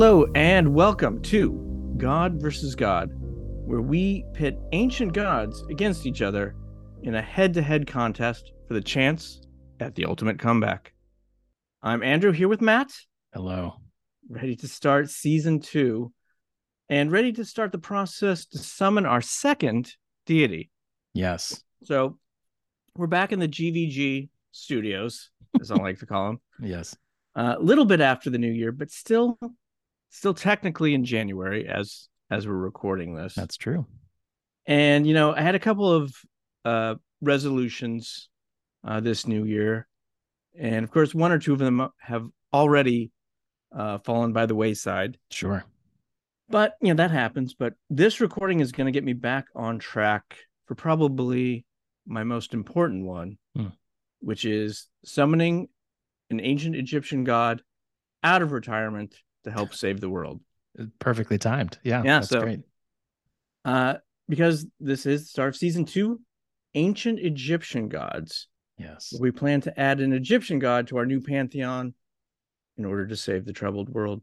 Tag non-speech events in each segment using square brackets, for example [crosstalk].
Hello, and welcome to God versus God, where we pit ancient gods against each other in a head to head contest for the chance at the ultimate comeback. I'm Andrew here with Matt, Hello. ready to start season two and ready to start the process to summon our second deity. Yes. So we're back in the GVG studios, as I like to call them. [laughs] Yes. a little bit after the new year, but still, still technically in January as as we're recording this. That's true. and you know, I had a couple of uh, resolutions uh, this new year, and of course, one or two of them have already uh, fallen by the wayside. Sure. But you know that happens. But this recording is going to get me back on track for probably my most important one, Hmm. which is summoning an ancient Egyptian god out of retirement to help save the world. Perfectly timed. Yeah. Yeah, That's so- great. Uh, because this is the start of season two, ancient Egyptian gods. Yes. We plan to add an Egyptian god to our new pantheon in order to save the troubled world.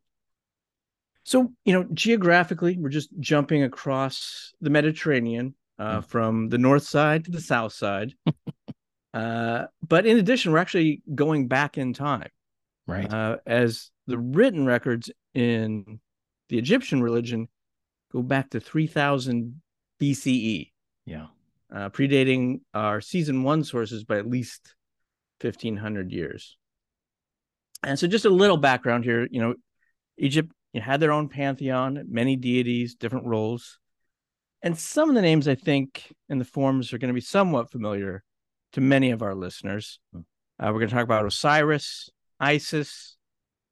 So, you know, geographically, we're just jumping across the Mediterranean uh, Mm. from the north side to the south side. [laughs] uh, but in addition, we're actually going back in time Right. uh, as the written records in the Egyptian religion go back to 3000 BCE yeah. uh, predating our season one sources by at least 1500 years. And so, just a little background here you know, Egypt had their own pantheon, many deities, different roles. And some of the names I think in the forms are going to be somewhat familiar to many of our listeners. Hmm. Uh, we're going to talk about Osiris, Isis,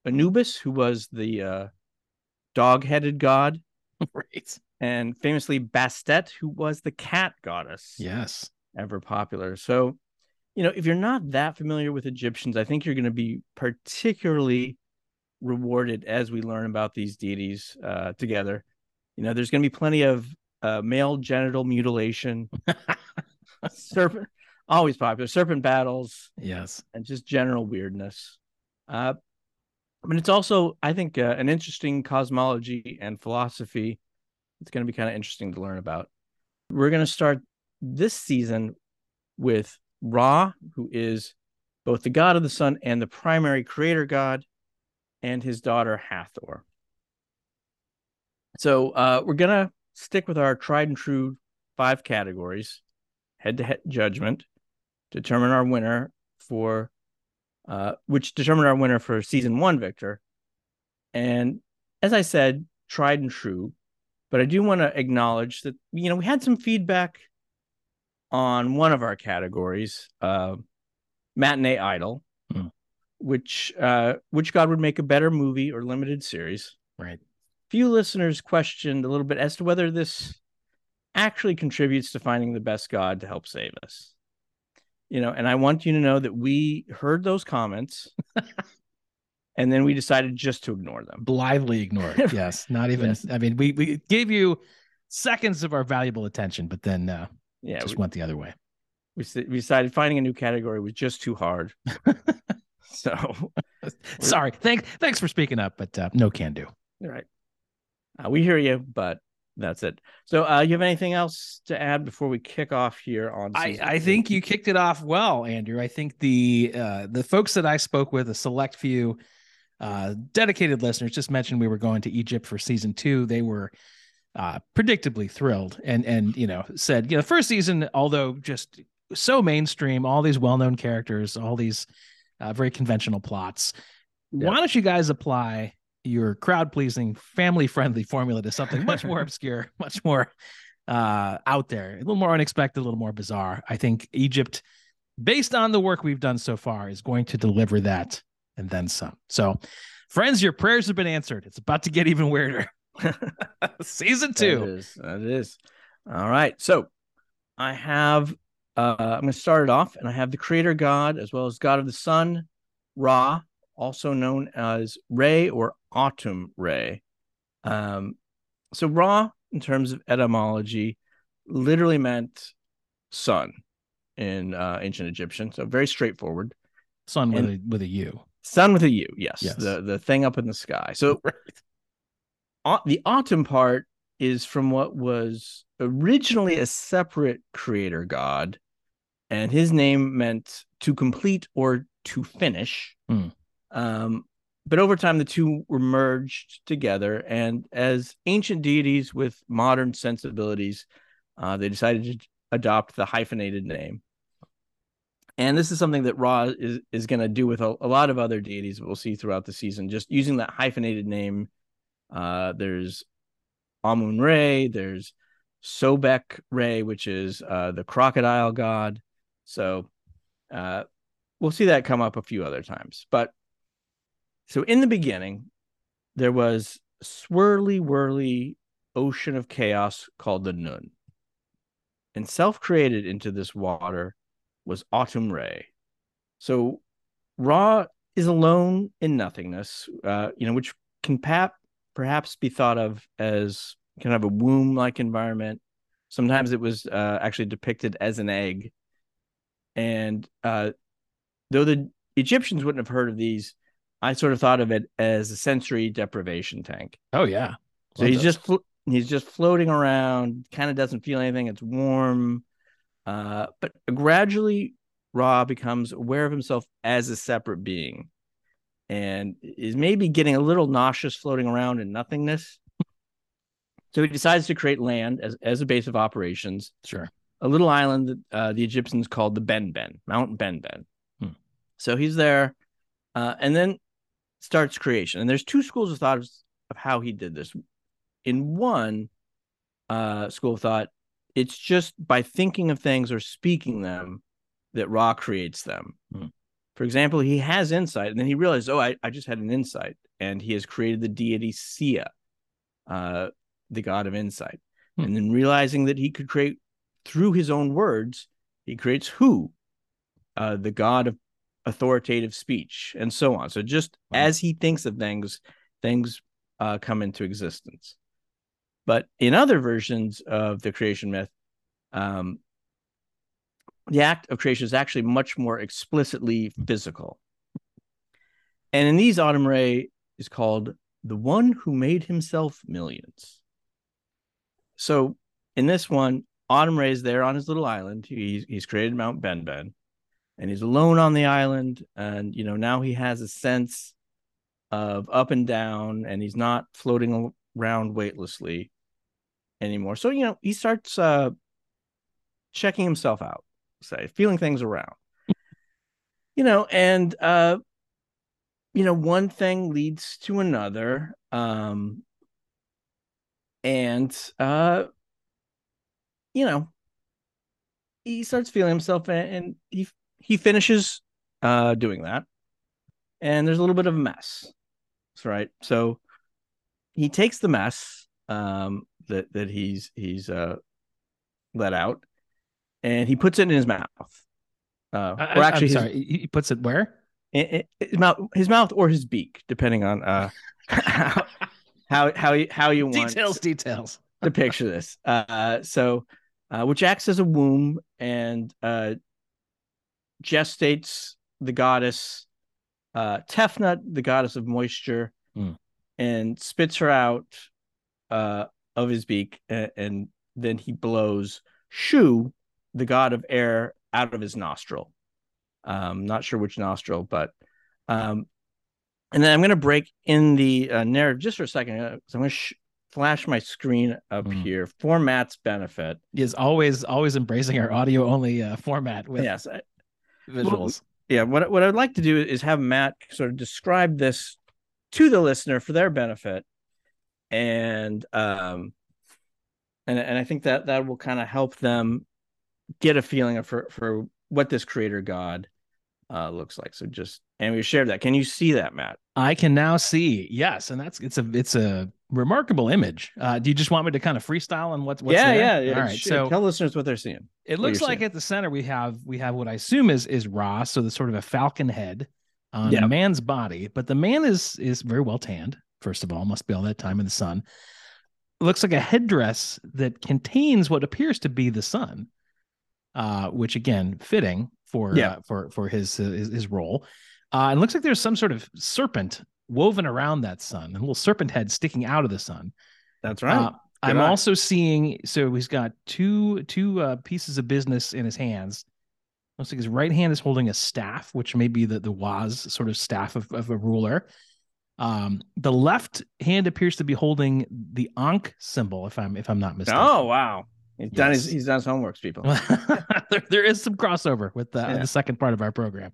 Anubis, who was the uh, dog headed god, [laughs] right. and famously Bastet, who was the cat goddess Yes. ever popular. So, you know, if you're not that familiar with Egyptians, I think you're going to be particularly rewarded as we learn about these deities uh, together. You know, there's going to be plenty of uh, male genital mutilation, [laughs] serpent, always popular, serpent battles, yes. and just general weirdness. Uh, but it's also, I think, uh, an interesting cosmology and philosophy. It's going to be kind of interesting to learn about. We're going to start this season with Ra, who is both the god of the sun and the primary creator god, and his daughter Hathor. So uh, we're going to stick with our tried and true five categories head to head judgment, determine our winner for uh, which determined our winner for season one, Victor. And as I said, tried and true. But I do want to acknowledge that you know we had some feedback on one of our categories, uh, matinee idol, Hmm. which uh, which God would make a better movie or limited series. Right. Few listeners questioned a little bit as to whether this actually contributes to finding the best God to help save us you know and i want you to know that we heard those comments [laughs] and then we decided just to ignore them Blithely ignored. [laughs] Yes. Not even, Yes. I mean, we, we gave you seconds of our valuable attention, but then uh, yeah just we, went the other way. we, we decided finding a new category was just too hard [laughs] so Sorry. Thanks. Thanks for speaking up, but uh, no can do. all right uh, we hear you but that's it so uh you have anything else to add before we kick off here on I, I think you kicked it off well, Andrew. I think the uh, the folks that I spoke with, a select few uh, dedicated listeners, just mentioned we were going to Egypt for season two. They were uh, predictably thrilled, and and you know said, you know, first season, although just so mainstream, all these well known characters, all these uh, very conventional plots. Yeah. Why don't you guys apply your crowd pleasing, family friendly formula to something much more [laughs] obscure, much more uh, out there, a little more unexpected, a little more bizarre. I think Egypt, based on the work we've done so far, is going to deliver that and then some. So, friends, your prayers have been answered. It's about to get even weirder. [laughs] [laughs] Season two. is. That is. All right. So I have uh I'm gonna start it off, and I have the creator god as well as God of the Sun, Ra, also known as Re or Atum Re. Um so Ra, in terms of etymology, literally meant sun in uh ancient Egyptian. So very straightforward. Sun with And- a with a U. Sun with a U, yes. Yes. The the thing up in the sky. So [laughs] Right. the Atum part is from what was originally a separate creator god, and his name meant to complete or to finish. Hmm. Um, but over time, the two were merged together, and as ancient deities with modern sensibilities, uh, they decided to adopt the hyphenated name. And this is something that Ra is, is going to do with a, a, lot of other deities we'll see throughout the season, just using that hyphenated name. Uh, there's Amun Re, there's Sobek Re, which is uh, the crocodile god. So uh, we'll see that come up a few other times. But so in the beginning, there was swirly, whirly ocean of chaos called the Nun. And self created into this water was Atum Re. So Ra is alone in nothingness, uh, you know, which can pap- perhaps be thought of as kind of a womb like environment. Sometimes it was uh, actually depicted as an egg. And uh, though the Egyptians wouldn't have heard of these, I sort of thought of it as a sensory deprivation tank. Oh yeah. So he's those. just he's just floating around, kind of doesn't feel anything. It's warm. Uh, but gradually Ra becomes aware of himself as a separate being and is maybe getting a little nauseous floating around in nothingness. So he decides to create land as, as a base of operations. Sure. A little island that uh, the Egyptians called the Ben Ben, Mount Ben Ben. Hmm. So he's there uh, and then starts creation. And there's two schools of thought of, of how he did this. In one uh, school of thought, it's just by thinking of things or speaking them that Ra creates them. Hmm. For example, he has insight, and then he realizes, oh, I, I just had an insight, and he has created the deity Sia, uh, the god of insight. Hmm. And then realizing that he could create through his own words, he creates Hu, uh, the god of authoritative speech, and so on. So just wow. as he thinks of things, things uh, come into existence. But in other versions of the creation myth, um, the act of creation is actually much more explicitly physical. And in these, Atum Re is called the one who made himself millions. So in this one, Atum Re is there on his little island. He's, he's created Mount Ben Ben and he's alone on the island. And, you know, now he has a sense of up and down and he's not floating around weightlessly anymore. So, you know, he starts uh, checking himself out, say, feeling things around. you know, and uh, you know, one thing leads to another. Um and uh you know, he starts feeling himself and, and he he finishes uh doing that. And there's a little bit of a mess. That's right. So he takes the mess um that that he's he's uh let out, and he puts it in his mouth. Uh, I, or actually, his, sorry, he puts it where? his mouth, his mouth or his beak, depending on uh how [laughs] how how you, how you want details details to picture this. Uh, so, uh, which acts as a womb and uh gestates the goddess uh Tefnut, the goddess of moisture, mm. and spits her out uh of his beak, and, and then he blows Shu, the god of air, out of his nostril. Um, not sure which nostril, but um, and then I'm going to break in the uh, narrative just for a second. Uh, so I'm going to sh- flash my screen up mm. here for Matt's benefit. Is always always embracing our audio only uh, format with yes I, visuals. Well, yeah, what what I'd like to do is have Matt sort of describe this to the listener for their benefit, and um and and I think that that will kind of help them get a feeling of for for what this creator god uh looks like. So just and we shared that. Can you see that, Matt? I can now see. Yes, and that's it's a it's a remarkable image. Uh, do you just want me to kind of freestyle on what's what's yeah, there? yeah, yeah. All right. So tell listeners what they're seeing. It looks like seeing. at the center we have we have what I assume is is Ra, so the sort of a falcon head on yep. a man's body, but the man is is very well tanned. First of all, must be all that time in the sun. It looks like a headdress that contains what appears to be the sun, uh, which again fitting for yeah. uh, for for his, his his role. Uh, and looks like there's some sort of serpent woven around that sun, a little serpent head sticking out of the sun. That's right. Uh, I'm eye. also seeing so he's got two two uh, pieces of business in his hands. Looks like his right hand is holding a staff, which may be the the was sort of staff of, of a ruler. Um, the left hand appears to be holding the Ankh symbol, if I'm if I'm not mistaken. oh wow, he's done his he's done his homeworks, people. [laughs] there, there is some crossover with the, Yeah. the second part of our program.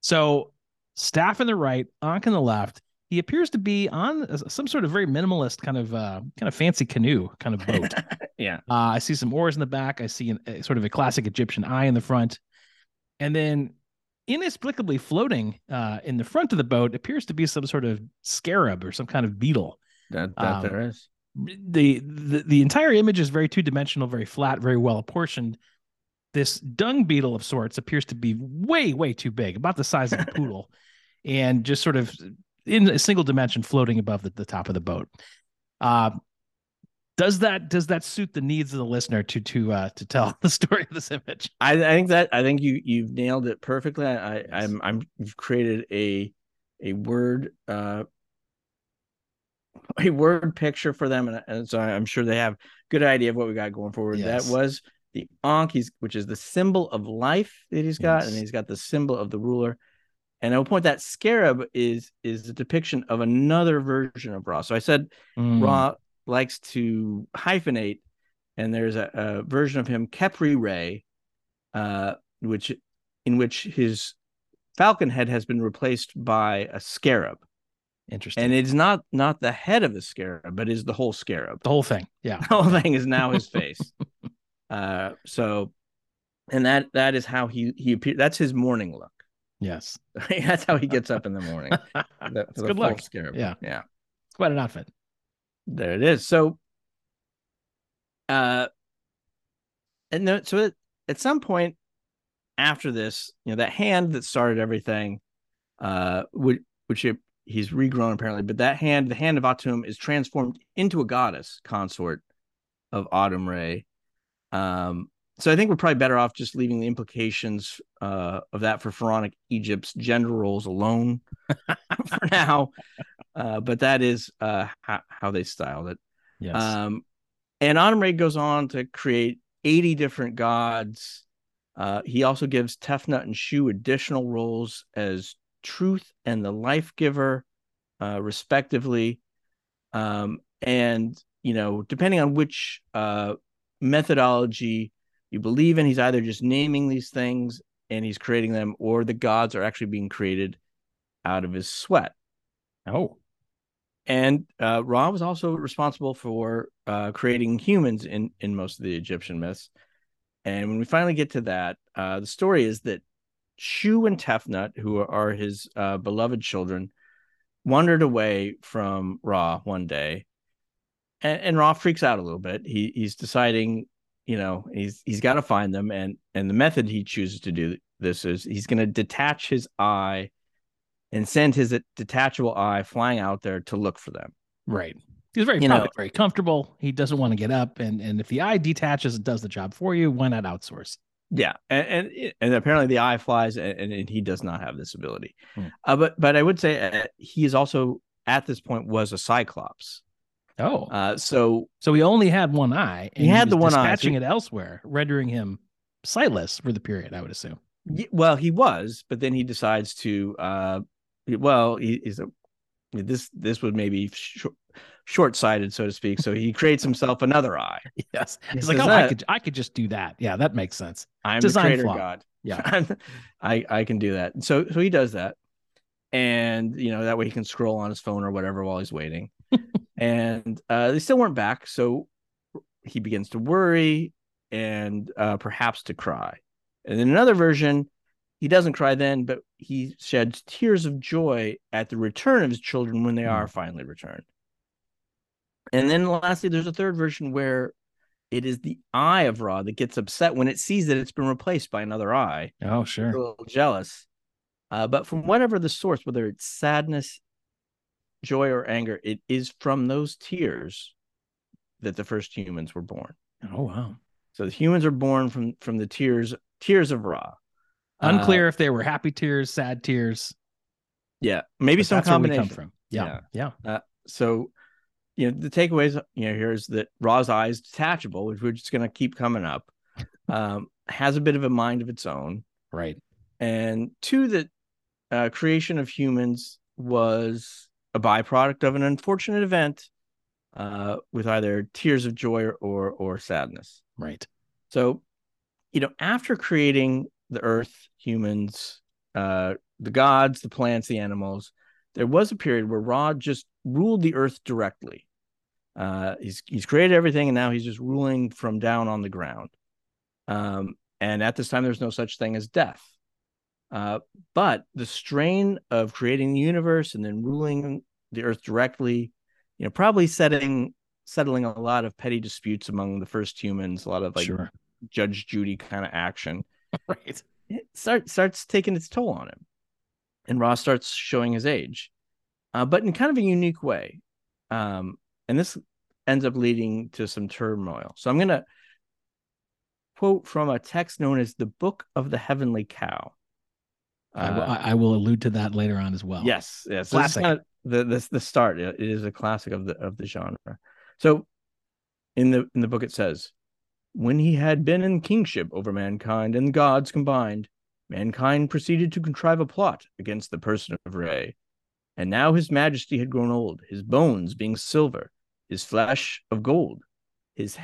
So, staff in the right, Ankh in the left. He appears to be on some sort of very minimalist kind of uh, kind of fancy canoe kind of [laughs] boat. yeah, Uh, I see some oars in the back. I see an, a, sort of a classic Egyptian eye in the front, and then inexplicably floating uh, in the front of the boat appears to be some sort of scarab or some kind of beetle. that, that Um, there is. The, the the entire image is very two dimensional, very flat, very well apportioned. This dung beetle of sorts appears to be way way too big, about the size of a [laughs] poodle, and just sort of in a single dimension floating above the, the top of the boat. Uh, does that does that suit the needs of the listener to to uh, to tell [laughs] the story of this image? I, I think that I think you you've nailed it perfectly. I, I I'm I'm you've created a a word uh a word picture for them, and, and so I'm sure they have good idea of what we got going forward. Yes. That was the Ankh, which is the symbol of life that he's got, and he's got the symbol of the ruler. And I will point that scarab is is a depiction of another version of Ra. So I said Mm, Ra likes to hyphenate, and there's a, a version of him, Khepri Re, uh, which in which his falcon head has been replaced by a scarab, interesting. and it's not not the head of the scarab, but is the whole scarab. the whole thing, yeah. The whole thing is now his [laughs] face. uh, so, and that that is how he he appear. That's his morning look. Yes, [laughs] that's how he gets up in the morning. [laughs] The, the good luck. Scarab. Yeah. yeah. It's quite an outfit. There it is. So, uh, and then, so at, at some point after this, you know, that hand that started everything, uh, which, which he, he's regrown apparently, but that hand, the hand of Atum, is transformed into a goddess consort of Atum Re. Um, so I think we're probably better off just leaving the implications uh, of that for pharaonic Egypt's gender roles alone [laughs] for now. Uh, but that is uh, how, how they styled it. Yes. Um, and Atum goes on to create 80 different gods. Uh, he also gives Tefnut and Shu additional roles as truth and the life giver, uh, respectively. Um, and, you know, depending on which uh, methodology you believe in, he's either just naming these things and he's creating them, or the gods are actually being created out of his sweat oh, and uh, Ra was also responsible for uh, creating humans in in most of the Egyptian myths. And when we finally get to that, uh, the story is that Shu and Tefnut, who are his uh, beloved children, wandered away from Ra one day, and, and Ra freaks out a little bit. He he's deciding, you know, he's he's got to find them, and and the method he chooses to do this is he's going to detach his eye and send his detachable eye flying out there to look for them. right. He's very You know- very comfortable. He doesn't want to get up, and and if the eye detaches and does the job for you, why not outsource? Yeah, and and, and apparently the eye flies, and, and he does not have this ability. Hmm. Uh, but but I would say uh, he is also at this point was a cyclops. Oh, Uh, so so he only had one eye. He had the one eye, dispatching it elsewhere, rendering him sightless for the period. I would assume. well, he was, but then he decides to. Uh, well, he is a this this was maybe sh- short sighted, so to speak. So he creates [laughs] himself another eye. Yes, He he's like, oh, I could I could just do that. Yeah, that makes sense. I'm Design the creator flaw. god. Yeah. [laughs] I'm- I I can do that. So so he does that, and you know that way he can scroll on his phone or whatever while he's waiting. And uh, they still weren't back, so he begins to worry and uh, perhaps to cry. And in another version, he doesn't cry then, but he sheds tears of joy at the return of his children when they Hmm. are finally returned. And then lastly, there's a third version where it is the eye of Ra that gets upset when it sees that it's been replaced by another eye. Oh, sure. a little jealous. Uh, but from whatever the source, whether it's sadness, joy, or anger, it is from those tears that the first humans were born. Oh, wow. So the humans are born from from the tears tears of Ra. Uh, Unclear if they were happy tears, sad tears. yeah, maybe some that's where we combination. come from. Yeah. Yeah. Uh, so, you know, the takeaways, you know, here is that Ra's eye is detachable, which we're just going to keep coming up. [laughs] Um, has a bit of a mind of its own. Right. And two, that uh, creation of humans was a byproduct of an unfortunate event uh, with either tears of joy or, or, sadness. Right. So, you know, after creating the earth, humans, uh, the gods, the plants, the animals, there was a period where Ra just ruled the earth directly. Uh, he's he's created everything, and now he's just ruling from down on the ground. Um, and at this time, there's no such thing as death. Uh, but the strain of creating the universe and then ruling the earth directly, you know, probably setting settling a lot of petty disputes among the first humans, a lot of like sure. Judge Judy kind of action. [laughs] right. It start, starts taking its toll on him. And Ross starts showing his age, uh, but in kind of a unique way. Um, and this ends up leading to some turmoil. So I'm going to quote from a text known as the Book of the Heavenly Cow. I, will, uh, I will allude to that later on as well. Yes, yes. Classic. Kind of the, the the start. It is a classic of the of the genre. So, in the in the book, it says, "When he had been in kingship over mankind and gods combined, mankind proceeded to contrive a plot against the person of Re. And now his majesty had grown old, his bones being silver, his flesh of gold, his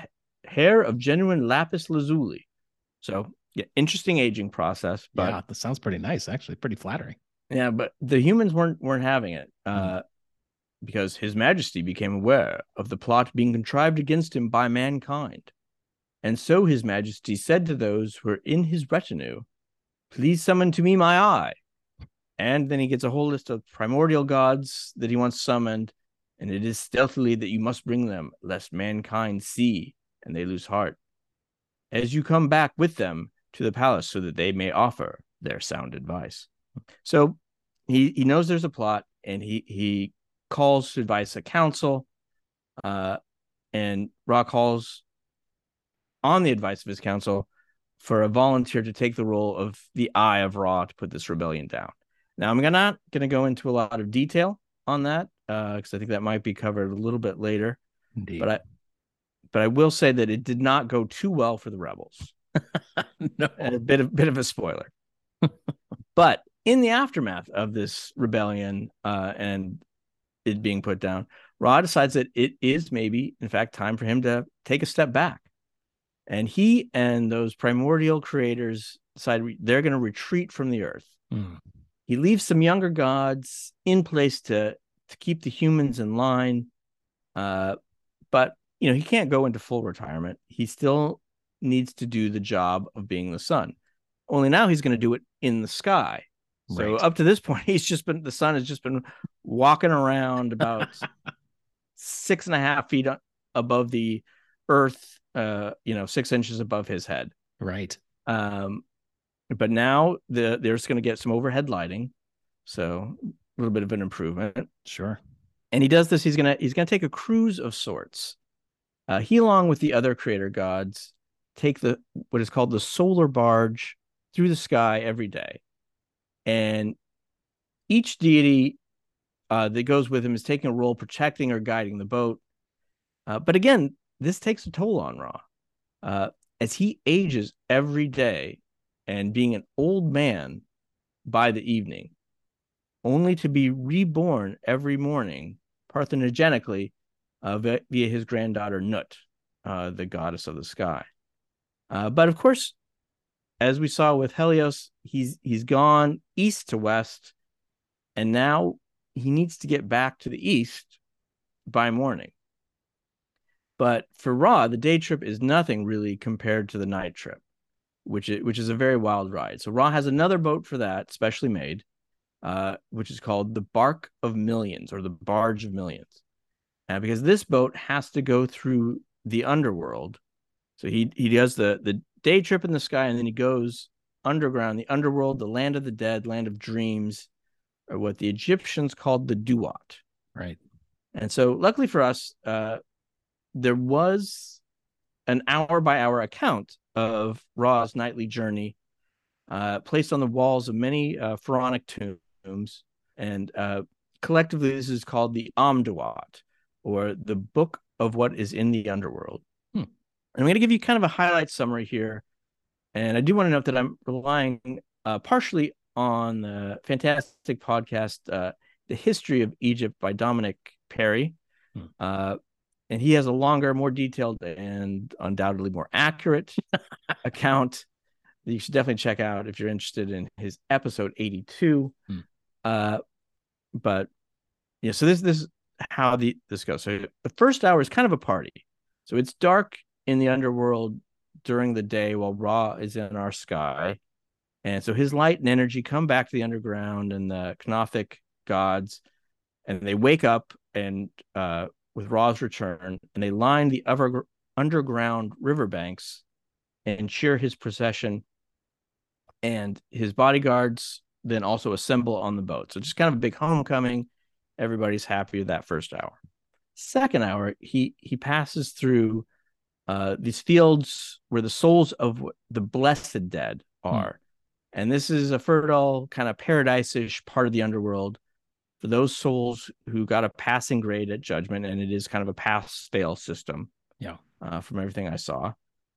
hair of genuine lapis lazuli. So yeah, interesting aging process. But yeah, that sounds pretty nice, actually, pretty flattering. Yeah, but the humans weren't weren't having it. Uh, mm. because his majesty became aware of the plot being contrived against him by mankind. And so his majesty said to those who were in his retinue, Please summon to me my eye. And then he gets a whole list of primordial gods that he wants summoned. And it is stealthily that you must bring them, lest mankind see and they lose heart. As you come back with them, to the palace so that they may offer their sound advice. So he he knows there's a plot and he he calls to advise a council uh and Ra calls on the advice of his council for a volunteer to take the role of the eye of Ra to put this rebellion down. Now I'm not going to go into a lot of detail on that because uh, I think that might be covered a little bit later. Indeed. But I but I will say that it did not go too well for the rebels. [laughs] no, a bit of bit of a spoiler. [laughs] but in the aftermath of this rebellion uh, and it being put down, Ra decides that it is maybe, in fact, time for him to take a step back. And he and those primordial creators decide they're going to retreat from the earth. Mm. He leaves some younger gods in place to to keep the humans in line. Uh, but you know he can't go into full retirement. He still needs to do the job of being the sun. Only now he's going to do it in the sky. So right. up to this [laughs] point, he's just been the sun has just been walking around about [laughs] six and a half feet above the earth, uh, you know, six inches above his head. Right. Um, but now the there's going to get some overhead lighting, so a little bit of an improvement. Sure. And he does this. He's gonna he's gonna take a cruise of sorts. Uh, he, along with the other creator gods, take the what is called the solar barge through the sky every day. And each deity uh, that goes with him is taking a role protecting or guiding the boat. Uh, but again, this takes a toll on Ra. Uh, as he ages every day and being an old man by the evening, only to be reborn every morning parthenogenically uh, via his granddaughter Nut, uh, the goddess of the sky. Uh, but of course, as we saw with Helios, he's he's gone east to west, and now he needs to get back to the east by morning. But for Ra, the day trip is nothing really compared to the night trip, which is, which is a very wild ride. So Ra has another boat for that, specially made, uh, which is called the Bark of Millions or the Barge of Millions. Uh, because this boat has to go through the underworld so he he does the the day trip in the sky, and then he goes underground, the underworld, the land of the dead, land of dreams, or what the Egyptians called the Duat. Right. And so, luckily for us, uh, there was an hour by hour account of Ra's nightly journey, uh, placed on the walls of many uh, pharaonic tombs, and uh, collectively, this is called the Amduat, or the Book of What is in the Underworld. And I'm going to give you kind of a highlight summary here. And I do want to note that I'm relying uh, partially on the fantastic podcast, uh, The History of Egypt by Dominic Perry. Hmm. Uh, and he has a longer, more detailed, and undoubtedly more accurate [laughs] account that you should definitely check out if you're interested in his episode 82. Hmm. Uh, but yeah, so this this is how the this goes. So the first hour is kind of a party. So it's dark in the underworld during the day while Ra is in our sky. And so his light and energy come back to the underground and the Knothic gods, and they wake up and uh, with Ra's return, and they line the other underground riverbanks and cheer his procession. And his bodyguards then also assemble on the boat. So just kind of a big homecoming. Everybody's happy with that first hour. Second hour, he he passes through uh, these fields where the souls of the blessed dead are. And this is a fertile, kind of paradise-ish part of the underworld for those souls who got a passing grade at judgment, and it is kind of a pass-fail system. Yeah. Uh, from everything I saw.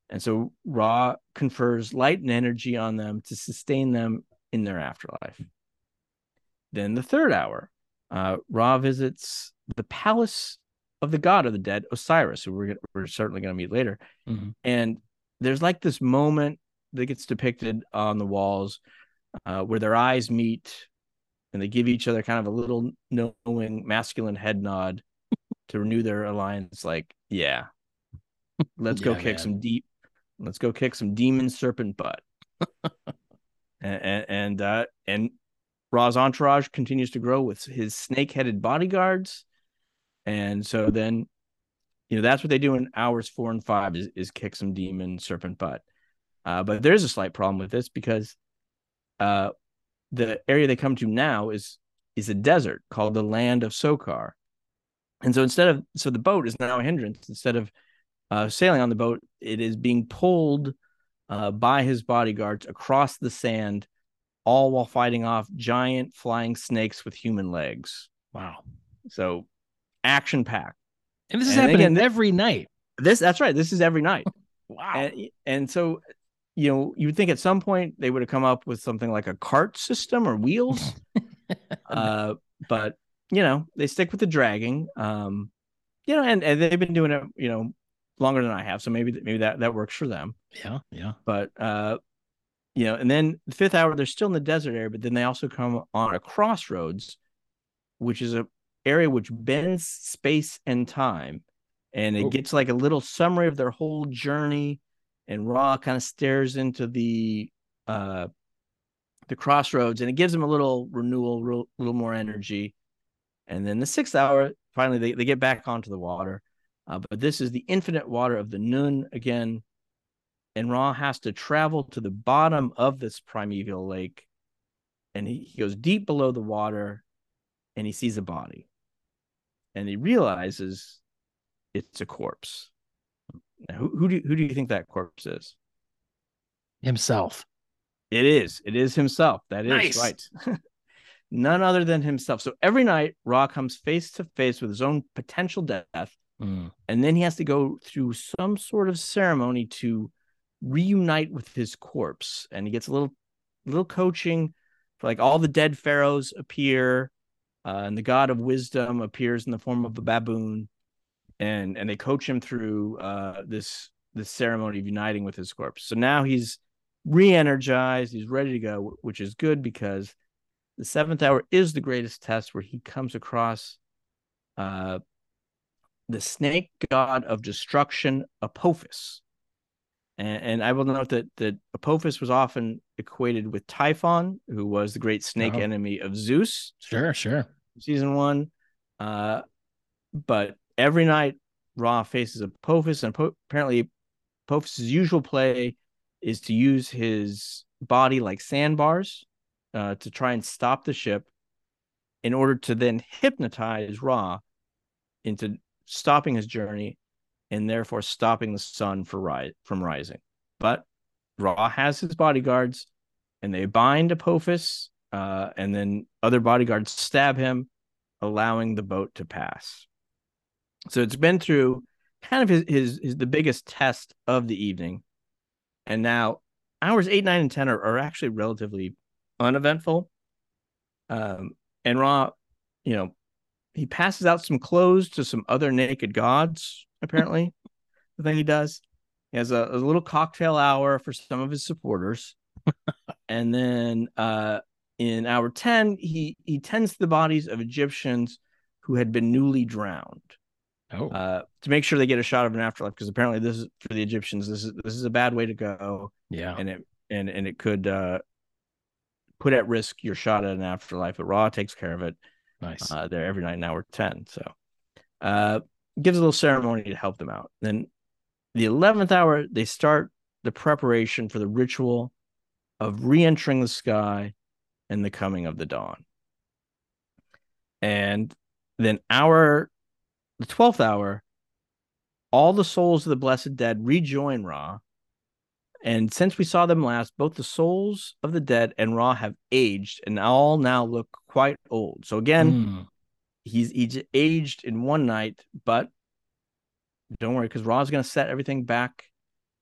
And so Ra confers light and energy on them to sustain them in their afterlife. Then the third hour, uh, Ra visits the palace of the god of the dead, Osiris, who we're, we're certainly going to meet later. Mhm. And there's like this moment that gets depicted on the walls uh, where their eyes meet and they give each other kind of a little knowing masculine head nod [laughs] to renew their alliance. Like, yeah, let's go kick man. some deep, let's go kick some demon serpent butt. [laughs] and and and, uh, and Ra's entourage continues to grow with his snake-headed bodyguards, and so then, you know, that's what they do in hours four and five is, is kick some demon serpent butt. Uh, but there's a slight problem with this because uh, the area they come to now is is a desert called the land of Sokar, and so instead of so the boat is now a hindrance. Instead of uh, sailing on the boat, it is being pulled uh, by his bodyguards across the sand, all while fighting off giant flying snakes with human legs. Wow. So action packed. And this is And happening again, every night. This that's right. This is every night. [laughs] Wow. and, and so you know you would think at some point they would have come up with something like a cart system or wheels [laughs] uh but you know they stick with the dragging um you know and, and they've been doing it you know longer than i have so maybe maybe that that works for them yeah. Yeah. but uh you know and then the fifth hour they're still in the desert area but then they also come on a crossroads which is a area which bends space and time and it gets like a little summary of their whole journey and Ra kind of stares into the uh the crossroads and it gives them a little renewal real, little more energy. And then the sixth hour finally they, they get back onto the water. Uh, but this is the infinite water of the nun again and Ra has to travel to the bottom of this primeval lake, and he, he goes deep below the water, and he sees a body, and he realizes it's a corpse. Now, who who do who do you think that corpse is? Himself. It is. It is himself. That is Nice. right. [laughs] None other than himself. So every night, Ra comes face to face with his own potential death, Mm. and then he has to go through some sort of ceremony to reunite with his corpse and he gets a little little coaching for like all the dead pharaohs appear uh, and the god of wisdom appears in the form of a baboon and and they coach him through uh, this this ceremony of uniting with his corpse so now he's re-energized he's ready to go which is good because the seventh hour is the greatest test where he comes across uh the snake god of destruction, Apophis. And, and I will note that that Apophis was often equated with Typhon, who was the great snake Oh. enemy of Zeus, Sure. Sure. season one. Uh, but every night, Ra faces Apophis, and apparently, Apophis's usual play is to use his body like sandbars uh, to try and stop the ship, in order to then hypnotize Ra into stopping his journey, and therefore stopping the sun rise from rising. But Ra has his bodyguards, and they bind Apophis, uh, and then other bodyguards stab him. allowing the boat to pass. So it's been through kind of his, his, his the biggest test of the evening. And now hours eight, nine, and 10 are, are actually relatively uneventful. Um, and Ra, you know, he passes out some clothes to some other naked gods, apparently. the thing he does. He has a, a little cocktail hour for some of his supporters. [laughs] and then uh, in hour 10, he, he tends to the bodies of Egyptians who had been newly drowned. Oh. Uh, to make sure they get a shot of an afterlife, because apparently this is for the Egyptians. This is this is a bad way to go, yeah. and it and and it could uh, put at risk your shot at an afterlife. But Ra takes care of it. Nice. Uh, there every night in hour ten. So, uh, gives a little ceremony to help them out. Then, the eleventh hour, they start the preparation for the ritual of re-entering the sky and the coming of the dawn. And then our the 12th hour, all the souls of the blessed dead rejoin Ra. And since we saw them last, both the souls of the dead and Ra have aged and all now look quite old. So again, Mm. he's he's aged in one night, but don't worry, because Ra's gonna set everything back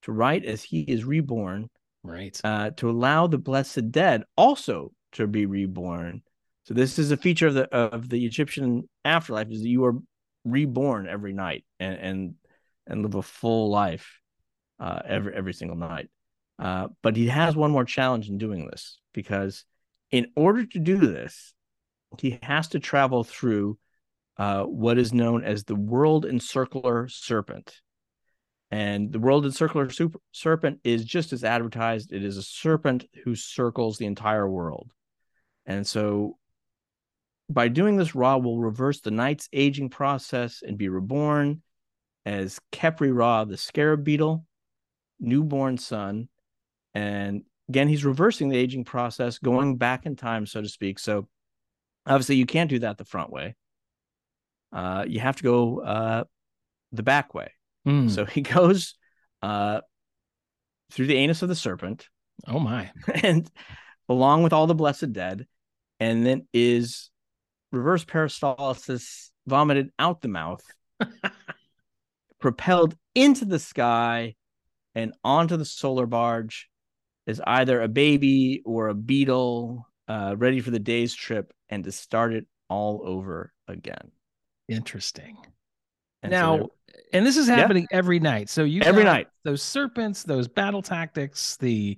to right as he is reborn, Right. uh, to allow the blessed dead also to be reborn. So this is a feature of the of the Egyptian afterlife is that you are reborn every night and and and live a full life uh, every every single night. Uh, but he has one more challenge in doing this because in order to do this, he has to travel through uh, what is known as the world encircler serpent. And the world encircler super, serpent is just as advertised. It is a serpent who circles the entire world. And so by doing this, Ra will reverse the night's aging process and be reborn as Khepri Ra, the scarab beetle, newborn son. And again, he's reversing the aging process, going back in time, so to speak. So obviously, you can't do that the front way. Uh, you have to go uh, the back way. Mm. So he [laughs] goes uh, through the anus of the serpent oh my. [laughs] and along with all the blessed dead, and then is reverse peristalsis vomited out the mouth, [laughs] propelled into the sky and onto the solar barge is either a baby or a beetle uh, ready for the day's trip and to start it all over again. Interesting. And now, there- and this is Yeah. happening every night. So you Every night. those serpents, those battle tactics, the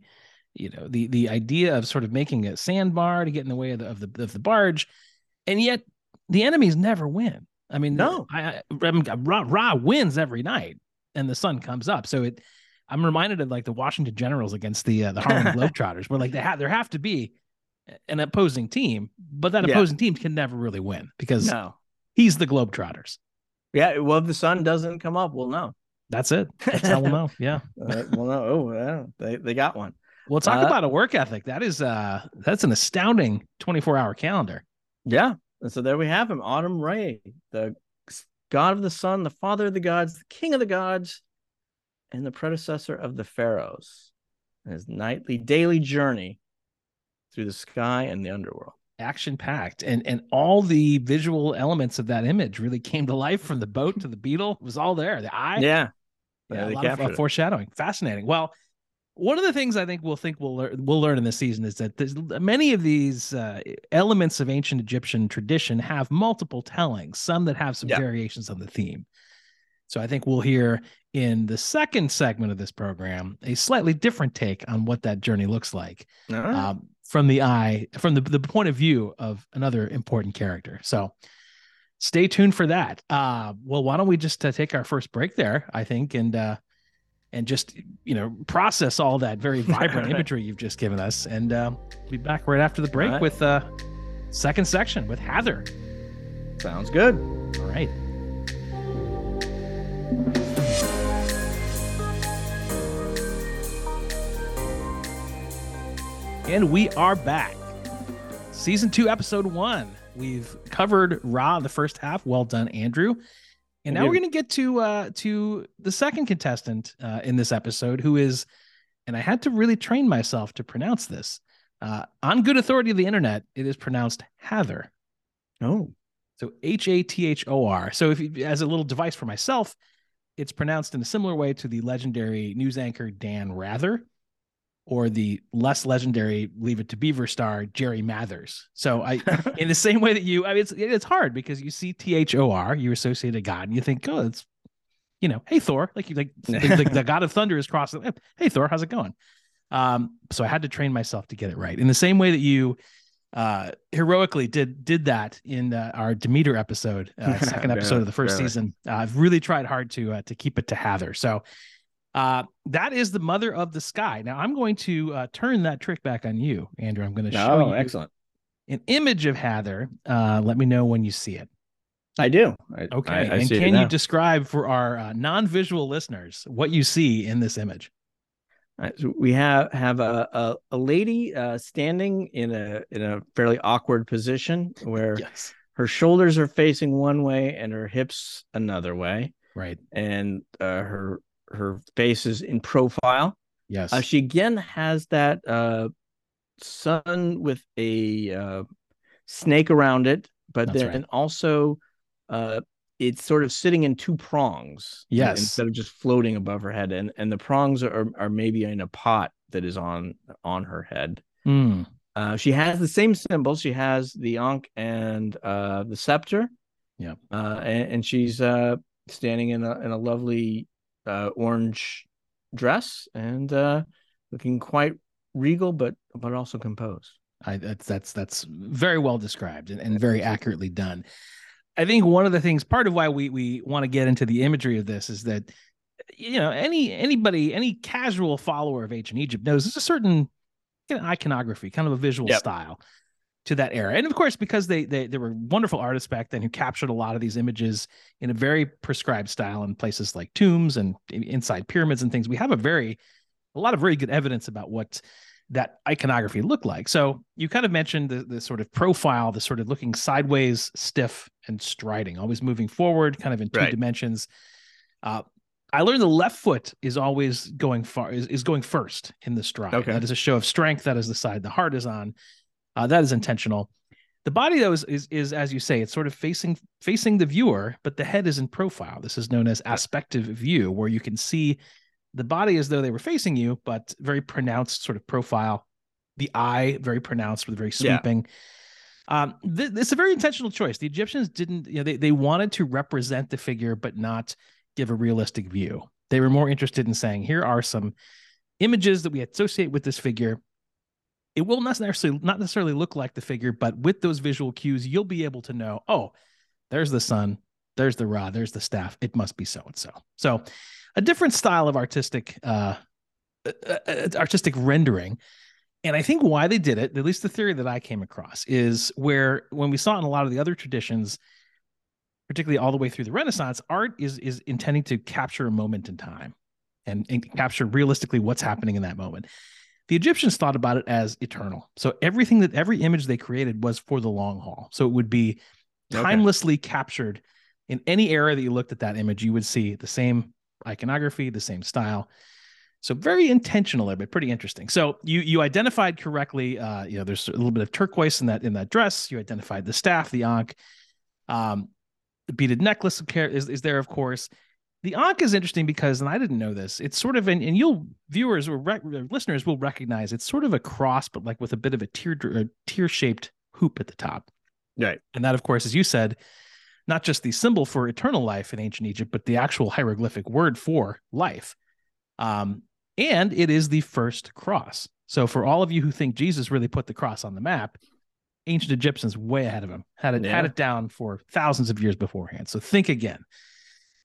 you know the the idea of sort of making a sandbar to get in the way of the of the, of the barge, and yet the enemies never win. I mean, No. I, I, I Ra, Ra wins every night, and the sun comes up. So it, I'm reminded of like the Washington Generals against the uh, the Harlem [laughs] Globetrotters, where like they have there have to be an opposing team, but that Yeah. opposing team can never really win because no. he's the Globetrotters. Yeah. Well, if the sun doesn't come up, we'll know. That's it. That's how we'll know. [laughs] Yeah. Uh, we'll know. Oh, yeah, they, they got one. Well, talk Uh, about a work ethic. That is uh that's an astounding 24 hour calendar. Yeah. And so there we have him, Atum Re, the god of the sun, the father of the gods, the king of the gods, and the predecessor of the pharaohs. His nightly, daily journey through the sky and the underworld. Action packed. And and all the visual elements of that image really came to life from the boat to the beetle. It was all there. The eye. yeah. Yeah, Yeah, a lot of uh, foreshadowing. Fascinating. Well, one of the things I think we'll think we'll learn, we'll learn in this season is that there's many of these uh, elements of ancient Egyptian tradition have multiple tellings, some that have some Yeah. variations on the theme. So I think we'll hear in the second segment of this program a slightly different take on what that journey looks like right. um, from the eye, from the, the point of view of another important character. So stay tuned for that. Uh, well, why don't we just uh, take our first break there, I think, and uh, and just you know process all that very [laughs] vibrant imagery you've just given us, and um, we'll be back right after the break right. with uh, second section with Hathor. Sounds good. All right. And we are back. Season two, episode one. We've covered Ra the first half. Well done, Andrew. And now we're going to get to uh, to the second contestant uh, in this episode, who is, and I had to really train myself to pronounce this. Uh, on good authority of the internet, it is pronounced Heather. Oh, So H A T H O R. So if you, as a little device for myself, it's pronounced in a similar way to the legendary news anchor Dan Rather or the less legendary Leave It to Beaver star Jerry Mathers. So I, [laughs] in the same way that you, I mean, it's it's hard because you see T H O R, you associate a god, and you think, oh, it's, you know, hey Thor, like you like, [laughs] like the god of thunder is crossing. Hey Thor, how's it going? Um, so I had to train myself to get it right. In the same way that you uh heroically did did that in uh, our Demeter episode, uh, [laughs] second episode of the first really. season. Uh, I've really tried hard to uh, to keep it to Hather. So uh, that is the mother of the sky. Now I'm going to uh, turn that trick back on you, Andrew. I'm going to show oh, you excellent. an image of Hather. Uh, let me know when you see it. I do. I, okay. I, I and can you describe for our uh, non-visual listeners what you see in this image? Right, so we have have a a, a lady uh, standing in a in a fairly awkward position [laughs] where yes. her shoulders are facing one way and her hips another way. Right. And uh, her her face is in profile. Yes. Uh, she again has that uh, sun with a uh, snake around it, but That's then right. also uh, it's sort of sitting in two prongs. Yes. Instead of just floating above her head. And and the prongs are are maybe in a pot that is on on her head. Mm. Uh, she has the same symbols. She has the Ankh and uh, the scepter. Yeah. Uh, and, and she's uh, standing in a in a lovely uh, orange dress and uh, looking quite regal, but but also composed. I, that's that's that's very well described and, and very accurately done. I think one of the things, part of why we we want to get into the imagery of this is that you know any anybody any casual follower of ancient Egypt knows there's a certain you know, iconography, kind of a visual yep. style to that era. And of course, because they they there were wonderful artists back then who captured a lot of these images in a very prescribed style in places like tombs and inside pyramids and things. We have a very a lot of very good evidence about what that iconography looked like. So you kind of mentioned the, the sort of profile, the sort of looking sideways, stiff and striding, always moving forward, kind of in two right. dimensions. Uh, I learned the left foot is always going far is, is going first in the stride. Okay. That is a show of strength. That is the side the heart is on. Uh, that is intentional. The body, though, is, is, is as you say, it's sort of facing facing the viewer, but the head is in profile. This is known as aspective view, where you can see the body as though they were facing you, but very pronounced sort of profile. The eye very pronounced with very sweeping. Yeah. Um, th- it's a very intentional choice. The Egyptians didn't, you know, they, they wanted to represent the figure, but not give a realistic view. They were more interested in saying, here are some images that we associate with this figure. It will not necessarily not necessarily look like the figure, but with those visual cues, you'll be able to know, oh, there's the sun, there's the rod, there's the staff. It must be so and so. So a different style of artistic uh, uh, uh, uh, artistic rendering. And I think why they did it, at least the theory that I came across, is where when we saw in a lot of the other traditions, particularly all the way through the Renaissance, art is is intending to capture a moment in time and, and capture realistically what's happening in that moment. The Egyptians thought about it as eternal. So everything that every image they created was for the long haul. So it would be timelessly okay. captured in any era that you looked at that image, you would see the same iconography, the same style. So very intentional there, but pretty interesting. So you you identified correctly. Uh, you know, there's a little bit of turquoise in that in that dress. You identified the staff, the ankh. Um, the beaded necklace is, is there, of course. The ankh is interesting because, and I didn't know this. It's sort of, an, and you'll viewers or rec- listeners will recognize it's sort of a cross, but like with a bit of a tear a tear shaped hoop at the top. Right, and that, of course, as you said, not just the symbol for eternal life in ancient Egypt, but the actual hieroglyphic word for life. Um, and it is the first cross. So for all of you who think Jesus really put the cross on the map, ancient Egyptians way ahead of him had it yeah. had it down for thousands of years beforehand. So think again.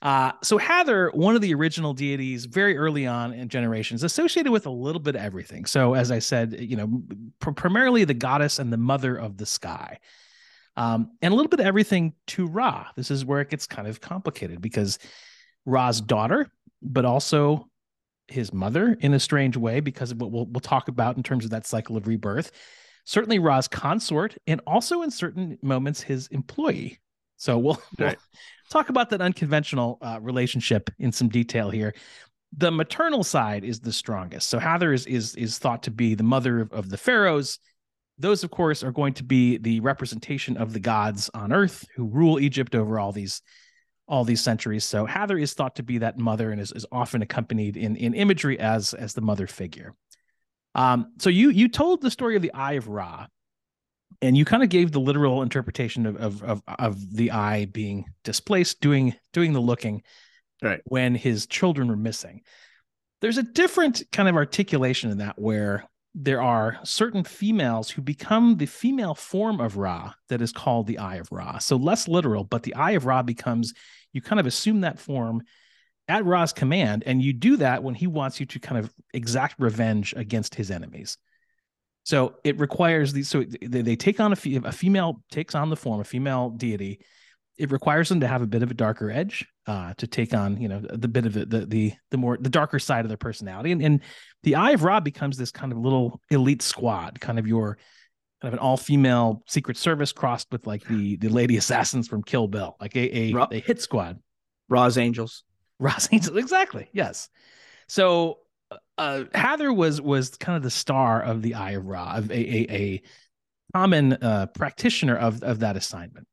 Uh, so Hathor, one of the original deities, very early on in generations, associated with a little bit of everything. So as I said, you know, pr- primarily the goddess and the mother of the sky um, and a little bit of everything to Ra. This is where it gets kind of complicated because Ra's daughter, but also his mother in a strange way because of what we'll, we'll talk about in terms of that cycle of rebirth. Certainly Ra's consort, and also in certain moments his employee. So we'll, [laughs] right. we'll talk about that unconventional uh, relationship in some detail here. The maternal side is the strongest. So Hathor is is is thought to be the mother of, of the pharaohs those, of course, are going to be the representation of the gods on earth who rule Egypt over all these all these centuries. So Hathor is thought to be that mother and is, is often accompanied in, in imagery as as the mother figure. Um, so you you told the story of the Eye of Ra, and you kind of gave the literal interpretation of, of of of, the eye being displaced, doing doing the looking, right when his children were missing. There's a different kind of articulation in that where there are certain females who become the female form of Ra that is called the Eye of Ra. So less literal, but the Eye of Ra becomes you kind of assume that form at Ra's command, and you do that when he wants you to kind of exact revenge against his enemies. So it requires these. So they, they take on a, a female takes on the form, a female deity. It requires them to have a bit of a darker edge uh, to take on, you know, the bit of the, the the the more the darker side of their personality, and and the Eye of Ra becomes this kind of little elite squad, kind of your kind of an all female Secret Service crossed with like the the lady assassins from Kill Bill, like a a, Ra- a hit squad. Ra's Angels. Ra's Angels, exactly. Yes. So uh, Hathor was was kind of the star of the Eye of Ra, of a a, a common uh, practitioner of of that assignment.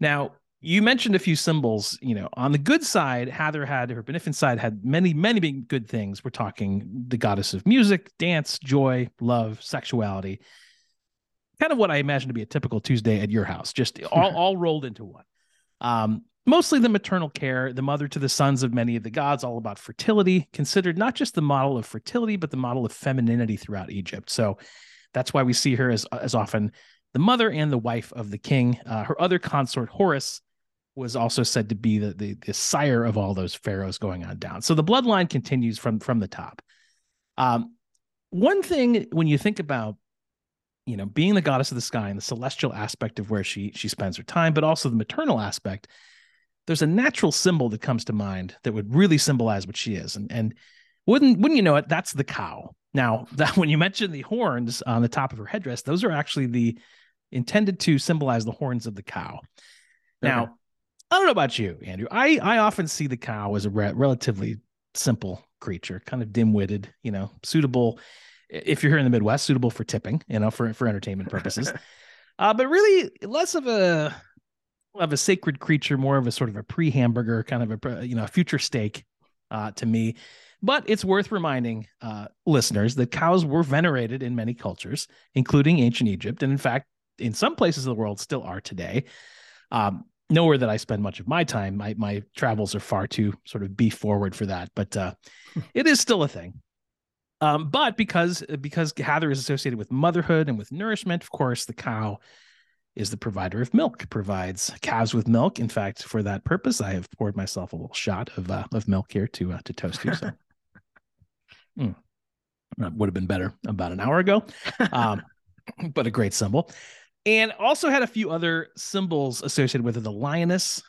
Now, you mentioned a few symbols. You know, on the good side, Hathor had her beneficent side had many many good things. We're talking the goddess of music, dance, joy, love, sexuality kind of what I imagine to be a typical Tuesday at your house, just [laughs] all, all rolled into one. Um, mostly the maternal care, the mother to the sons of many of the gods, all about fertility, considered not just the model of fertility, but the model of femininity throughout Egypt. So that's why we see her as, as often the mother and the wife of the king. Uh, her other consort, Horus, was also said to be the, the, the sire of all those pharaohs going on down. So the bloodline continues from from the top. Um, one thing when you think about you know, being the goddess of the sky and the celestial aspect of where she she spends her time, but also the maternal aspect, there's a natural symbol that comes to mind that would really symbolize what she is. And and wouldn't wouldn't you know it, that's the cow. Now, [laughs] that when you mention the horns on the top of her headdress, those are actually the intended to symbolize the horns of the cow. Now. I don't know about you, Andrew. I I often see the cow as a re- relatively simple creature, kind of dim-witted, you know, suitable if you're here in the Midwest, suitable for tipping, you know, for for entertainment purposes. [laughs] uh, but really less of a of a sacred creature, more of a sort of a pre-hamburger kind of a you know a future steak uh, to me. But it's worth reminding uh, listeners that cows were venerated in many cultures, including ancient Egypt, and in fact, in some places of the world, still are today. Um, nowhere that I spend much of my time. My my travels are far too sort of beef forward for that, but uh, it is still a thing. Um, but because because Hathor is associated with motherhood and with nourishment, of course, the cow is the provider of milk, provides calves with milk. In fact, for that purpose, I have poured myself a little shot of uh, of milk here to uh, to toast you. So, [laughs] mm. that would have been better about an hour ago, [laughs] um, but a great symbol. And also had a few other symbols associated with it: the lioness,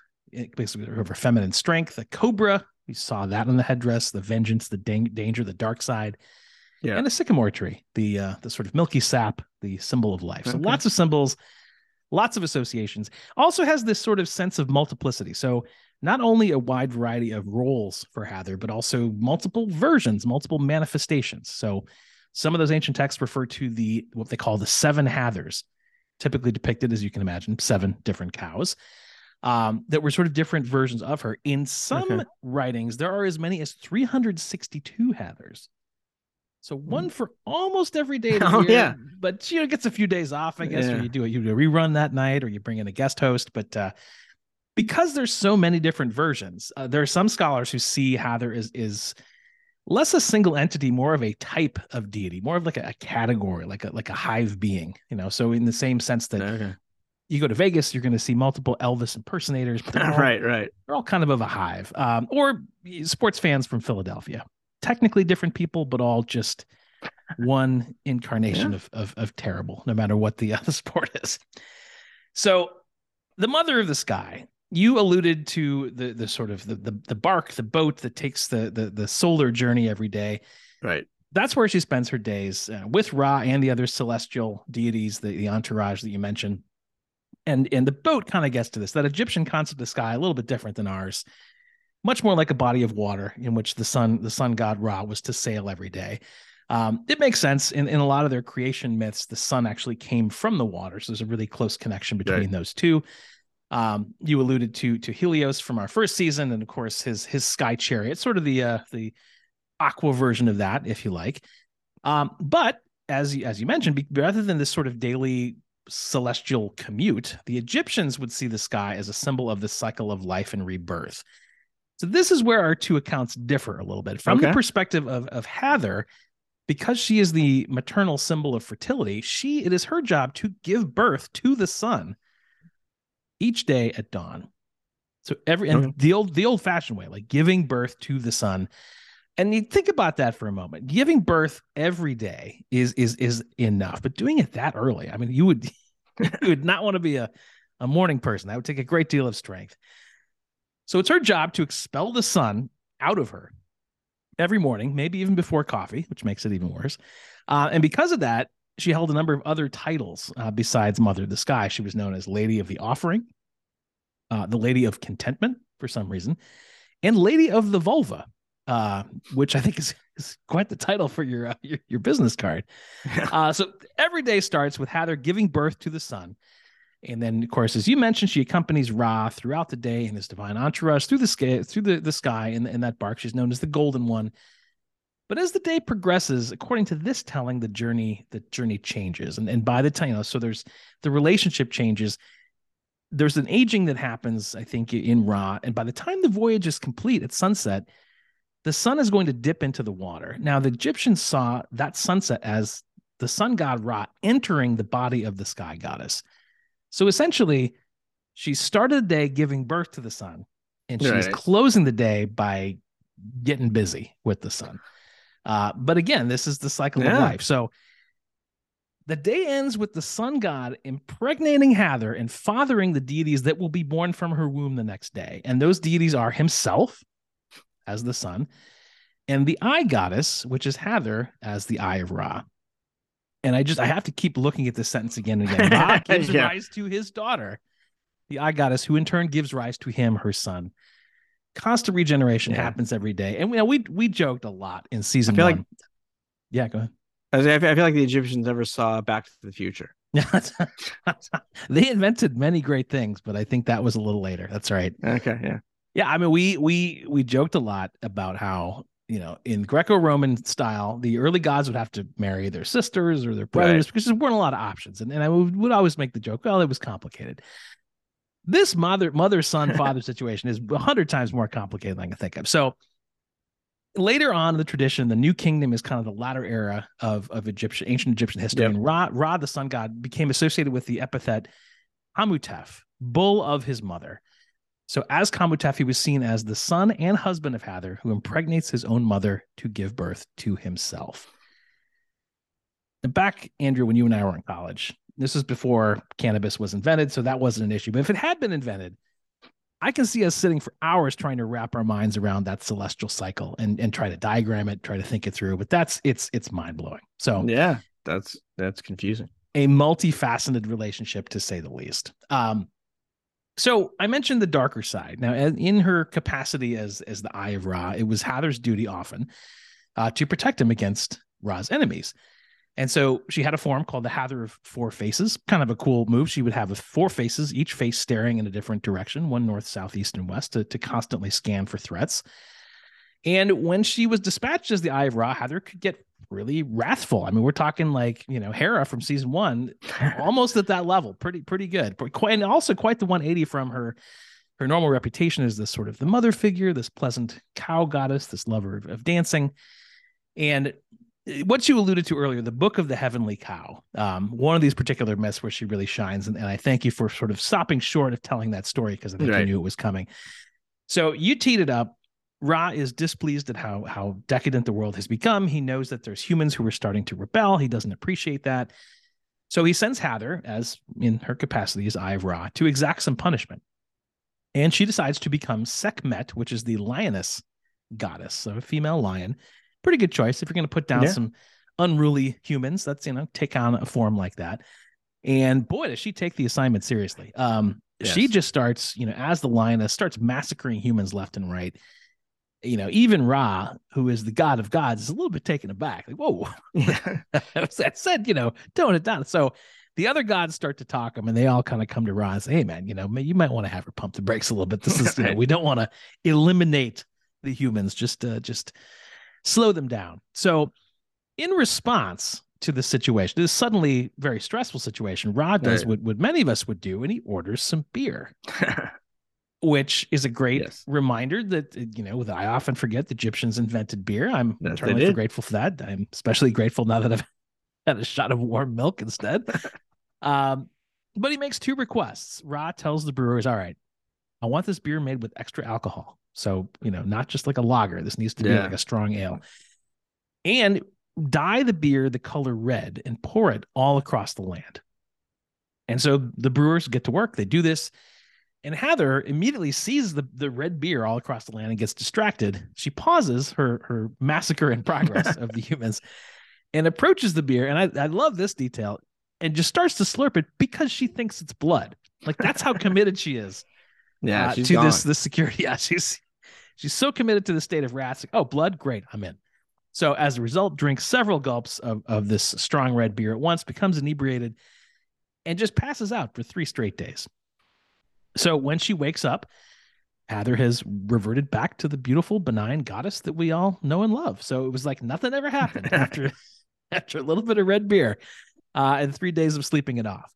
basically her feminine strength, the cobra. We saw that on the headdress, the vengeance, the danger, the dark side yeah. and the sycamore tree, the uh, the sort of milky sap, the symbol of life. So okay. lots of symbols, lots of associations. Also has this sort of sense of multiplicity. So not only a wide variety of roles for Hathor, but also multiple versions, multiple manifestations. So some of those ancient texts refer to the what they call the seven Hathors, typically depicted as you can imagine, seven different cows. Um, that were sort of different versions of her. In some okay. writings, there are as many as 362 Hathors. So mm. one for almost every day. of [laughs] oh year, yeah, but you know gets a few days off, I guess, yeah. or you do it. You do a rerun that night, or you bring in a guest host. But uh, because there's so many different versions, uh, there are some scholars who see Hathor is is less a single entity, more of a type of deity, more of like a, a category, like a like a hive being. You know, so in the same sense that. Okay. You go to Vegas, you're going to see multiple Elvis impersonators. [laughs] All, right, right. They're all kind of of a hive. Um, or sports fans from Philadelphia technically different people, but all just one incarnation yeah. of, of, of terrible, no matter what the [laughs] other sport is. So, the mother of the sky. You alluded to the the sort of the the, the bark, the boat that takes the, the the solar journey every day. Right. That's where she spends her days uh, with Ra and the other celestial deities, the, the entourage that you mentioned. And and the boat kind of gets to this. That Egyptian concept of the sky a little bit different than ours much more like a body of water in which the sun the sun god Ra was to sail every day. Um, it makes sense in, in a lot of their creation myths. The sun actually came from the water, so there's a really close connection between Right. those two. Um, you alluded to to Helios from our first season, and of course his his sky chariot, sort of the uh, the aqua version of that, if you like. Um, but as as you mentioned, rather than this sort of daily celestial commute, the Egyptians would see the sky as a symbol of the cycle of life and rebirth. So this is where our two accounts differ a little bit. From the perspective of of Hather, because she is the maternal symbol of fertility, she it is her job to give birth to the sun each day at dawn. So every and Okay. the old the old fashioned way, like giving birth to the sun. And you think about that for a moment. Giving birth every day is is is enough, but doing it that early, I mean, you would [laughs] you would not want to be a a morning person. That would take a great deal of strength. So it's her job to expel the sun out of her every morning, maybe even before coffee, which makes it even worse. Uh, and because of that, she held a number of other titles uh, besides Mother of the Sky. She was known as Lady of the Offering, uh, the Lady of Contentment for some reason, and Lady of the Vulva, uh, which I think is, [laughs] is quite the title for your, uh, your your business card. [laughs] Uh, so every day starts with Hather giving birth to the sun. And then, of course, as you mentioned, she accompanies Ra throughout the day in his divine entourage through the sky, through the, the sky in that bark. She's known as the Golden One. But as the day progresses, according to this telling, the journey the journey changes, and and by the time you know, so there's the relationship changes. There's an aging that happens, I think, in Ra, and by the time the voyage is complete at sunset, the sun is going to dip into the water. Now, the Egyptians saw that sunset as the sun god Ra entering the body of the sky goddess. So essentially, she started the day giving birth to the sun, and she's Right. closing the day by getting busy with the sun. Uh, but again, this is the cycle of life. So the day ends with the sun god impregnating Hather and fathering the deities that will be born from her womb the next day. And those deities are himself as the sun and the eye goddess, which is Hather as the eye of Ra. And I just I have to keep looking at this sentence again and again. Ra [laughs] gives Yeah. rise to his daughter, the eye goddess, who in turn gives rise to him, her son. Constant regeneration Yeah. happens every day, and we know we we joked a lot in season I feel like- yeah, go ahead. I feel like the Egyptians never saw Back to the Future. [laughs] they invented many great things, but I think that was a little later. That's right. Okay, yeah. Yeah, I mean, we we we joked a lot about how you know in Greco-Roman style, the early gods would have to marry their sisters or their brothers because there weren't a lot of options, and, and I would, would always make the joke, well, it was complicated. This mother mother son father [laughs] situation is a hundred times more complicated than I can think of. So later on in the tradition, the new kingdom is kind of the latter era of of Egyptian ancient Egyptian history, Yep. and Ra Ra the sun god became associated with the epithet Kamutef, bull of his mother. So as Kamutef, he was seen as the son and husband of Hather, who impregnates his own mother to give birth to himself. And back, Andrew, when you and I were in college, this is before cannabis was invented, so that wasn't an issue. But if it had been invented, I can see us sitting for hours trying to wrap our minds around that celestial cycle and, and try to diagram it, try to think it through. But that's it's it's mind blowing. So Yeah, that's that's confusing. a multifaceted relationship to say the least. Um, so I mentioned the darker side. Now, in in her capacity as as the Eye of Ra, it was Hather's duty often uh, to protect him against Ra's enemies. And so she had a form called the Hather of Four Faces, kind of a cool move. She would have four faces, each face staring in a different direction, one north, south, east, and west, to, to constantly scan for threats. And when she was dispatched as the Eye of Ra, Hather could get really wrathful. I mean, we're talking like, you know, Hera from season one, [laughs] almost at that level. Pretty, pretty good. But quite, and also quite the 180 from her her normal reputation as this sort of the mother figure, this pleasant cow goddess, this lover of, of dancing. And what you alluded to earlier, the book of the heavenly cow, um, one of these particular myths where she really shines. And, and I thank you for sort of stopping short of telling that story because I think you knew it was coming. So you teed it up. Ra is displeased at how how decadent the world has become. He knows that there's humans who are starting to rebel. He doesn't appreciate that. So he sends Hather, as in her capacity as Eye of Ra, to exact some punishment. And she decides to become Sekhmet, which is the lioness goddess, so a female lion. Pretty good choice if you're going to put down Yeah. some unruly humans. That's you know take on a form like that. And boy, does she take the assignment seriously. Um, she just starts, you know, as the lioness starts massacring humans left and right. you know, even Ra, who is the god of gods, is a little bit taken aback. Like, whoa, [laughs] [laughs] that said, you know, tone it down. So the other gods start to talk them, and they all kind of come to Ra and say, "Hey, man, you know, you might want to have her pump the brakes a little bit. This is, you know, [laughs] we don't want to eliminate the humans. Just, uh, just slow them down." So, in response to the situation, this suddenly very stressful situation, Ra does Right. what, what many of us would do, and he orders some beer [laughs] which is a great Yes. reminder that uh, you know that I often forget the Egyptians invented beer. I'm Yes, eternally grateful for that. I'm especially grateful now that I've [laughs] had a shot of warm milk instead. [laughs] um, but he makes two requests. Ra tells the brewers, "All right, I want this beer made with extra alcohol. So you know, not just like a lager. This needs to be Yeah. like a strong ale, and dye the beer the color red and pour it all across the land." And so the brewers get to work. They do this. And Heather immediately sees the, the red beer all across the land and gets distracted. She pauses her her massacre in progress of the [laughs] humans and approaches the beer. And I, I love this detail and just starts to slurp it because she thinks it's blood. Like that's how committed she is [laughs] yeah, uh, she's to gone. this this security. [laughs] Yeah, she's she's so committed to the state of rats. Like, oh, blood, great, I'm in. So as a result, drinks several gulps of, of this strong red beer at once, becomes inebriated, and just passes out for three straight days. So when she wakes up, Heather has reverted back to the beautiful, benign goddess that we all know and love. So it was like nothing ever happened [laughs] after after a little bit of red beer uh, and three days of sleeping it off.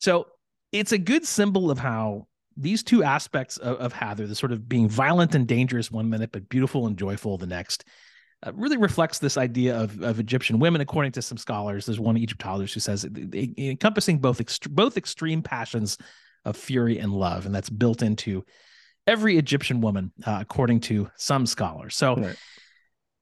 So it's a good symbol of how these two aspects of, of Heather, the sort of being violent and dangerous one minute, but beautiful and joyful the next, uh, really reflects this idea of, of Egyptian women, according to some scholars. There's one Egyptologist who says encompassing both ext- both extreme passions of fury and love, and that's built into every Egyptian woman, uh, according to some scholars. So Right.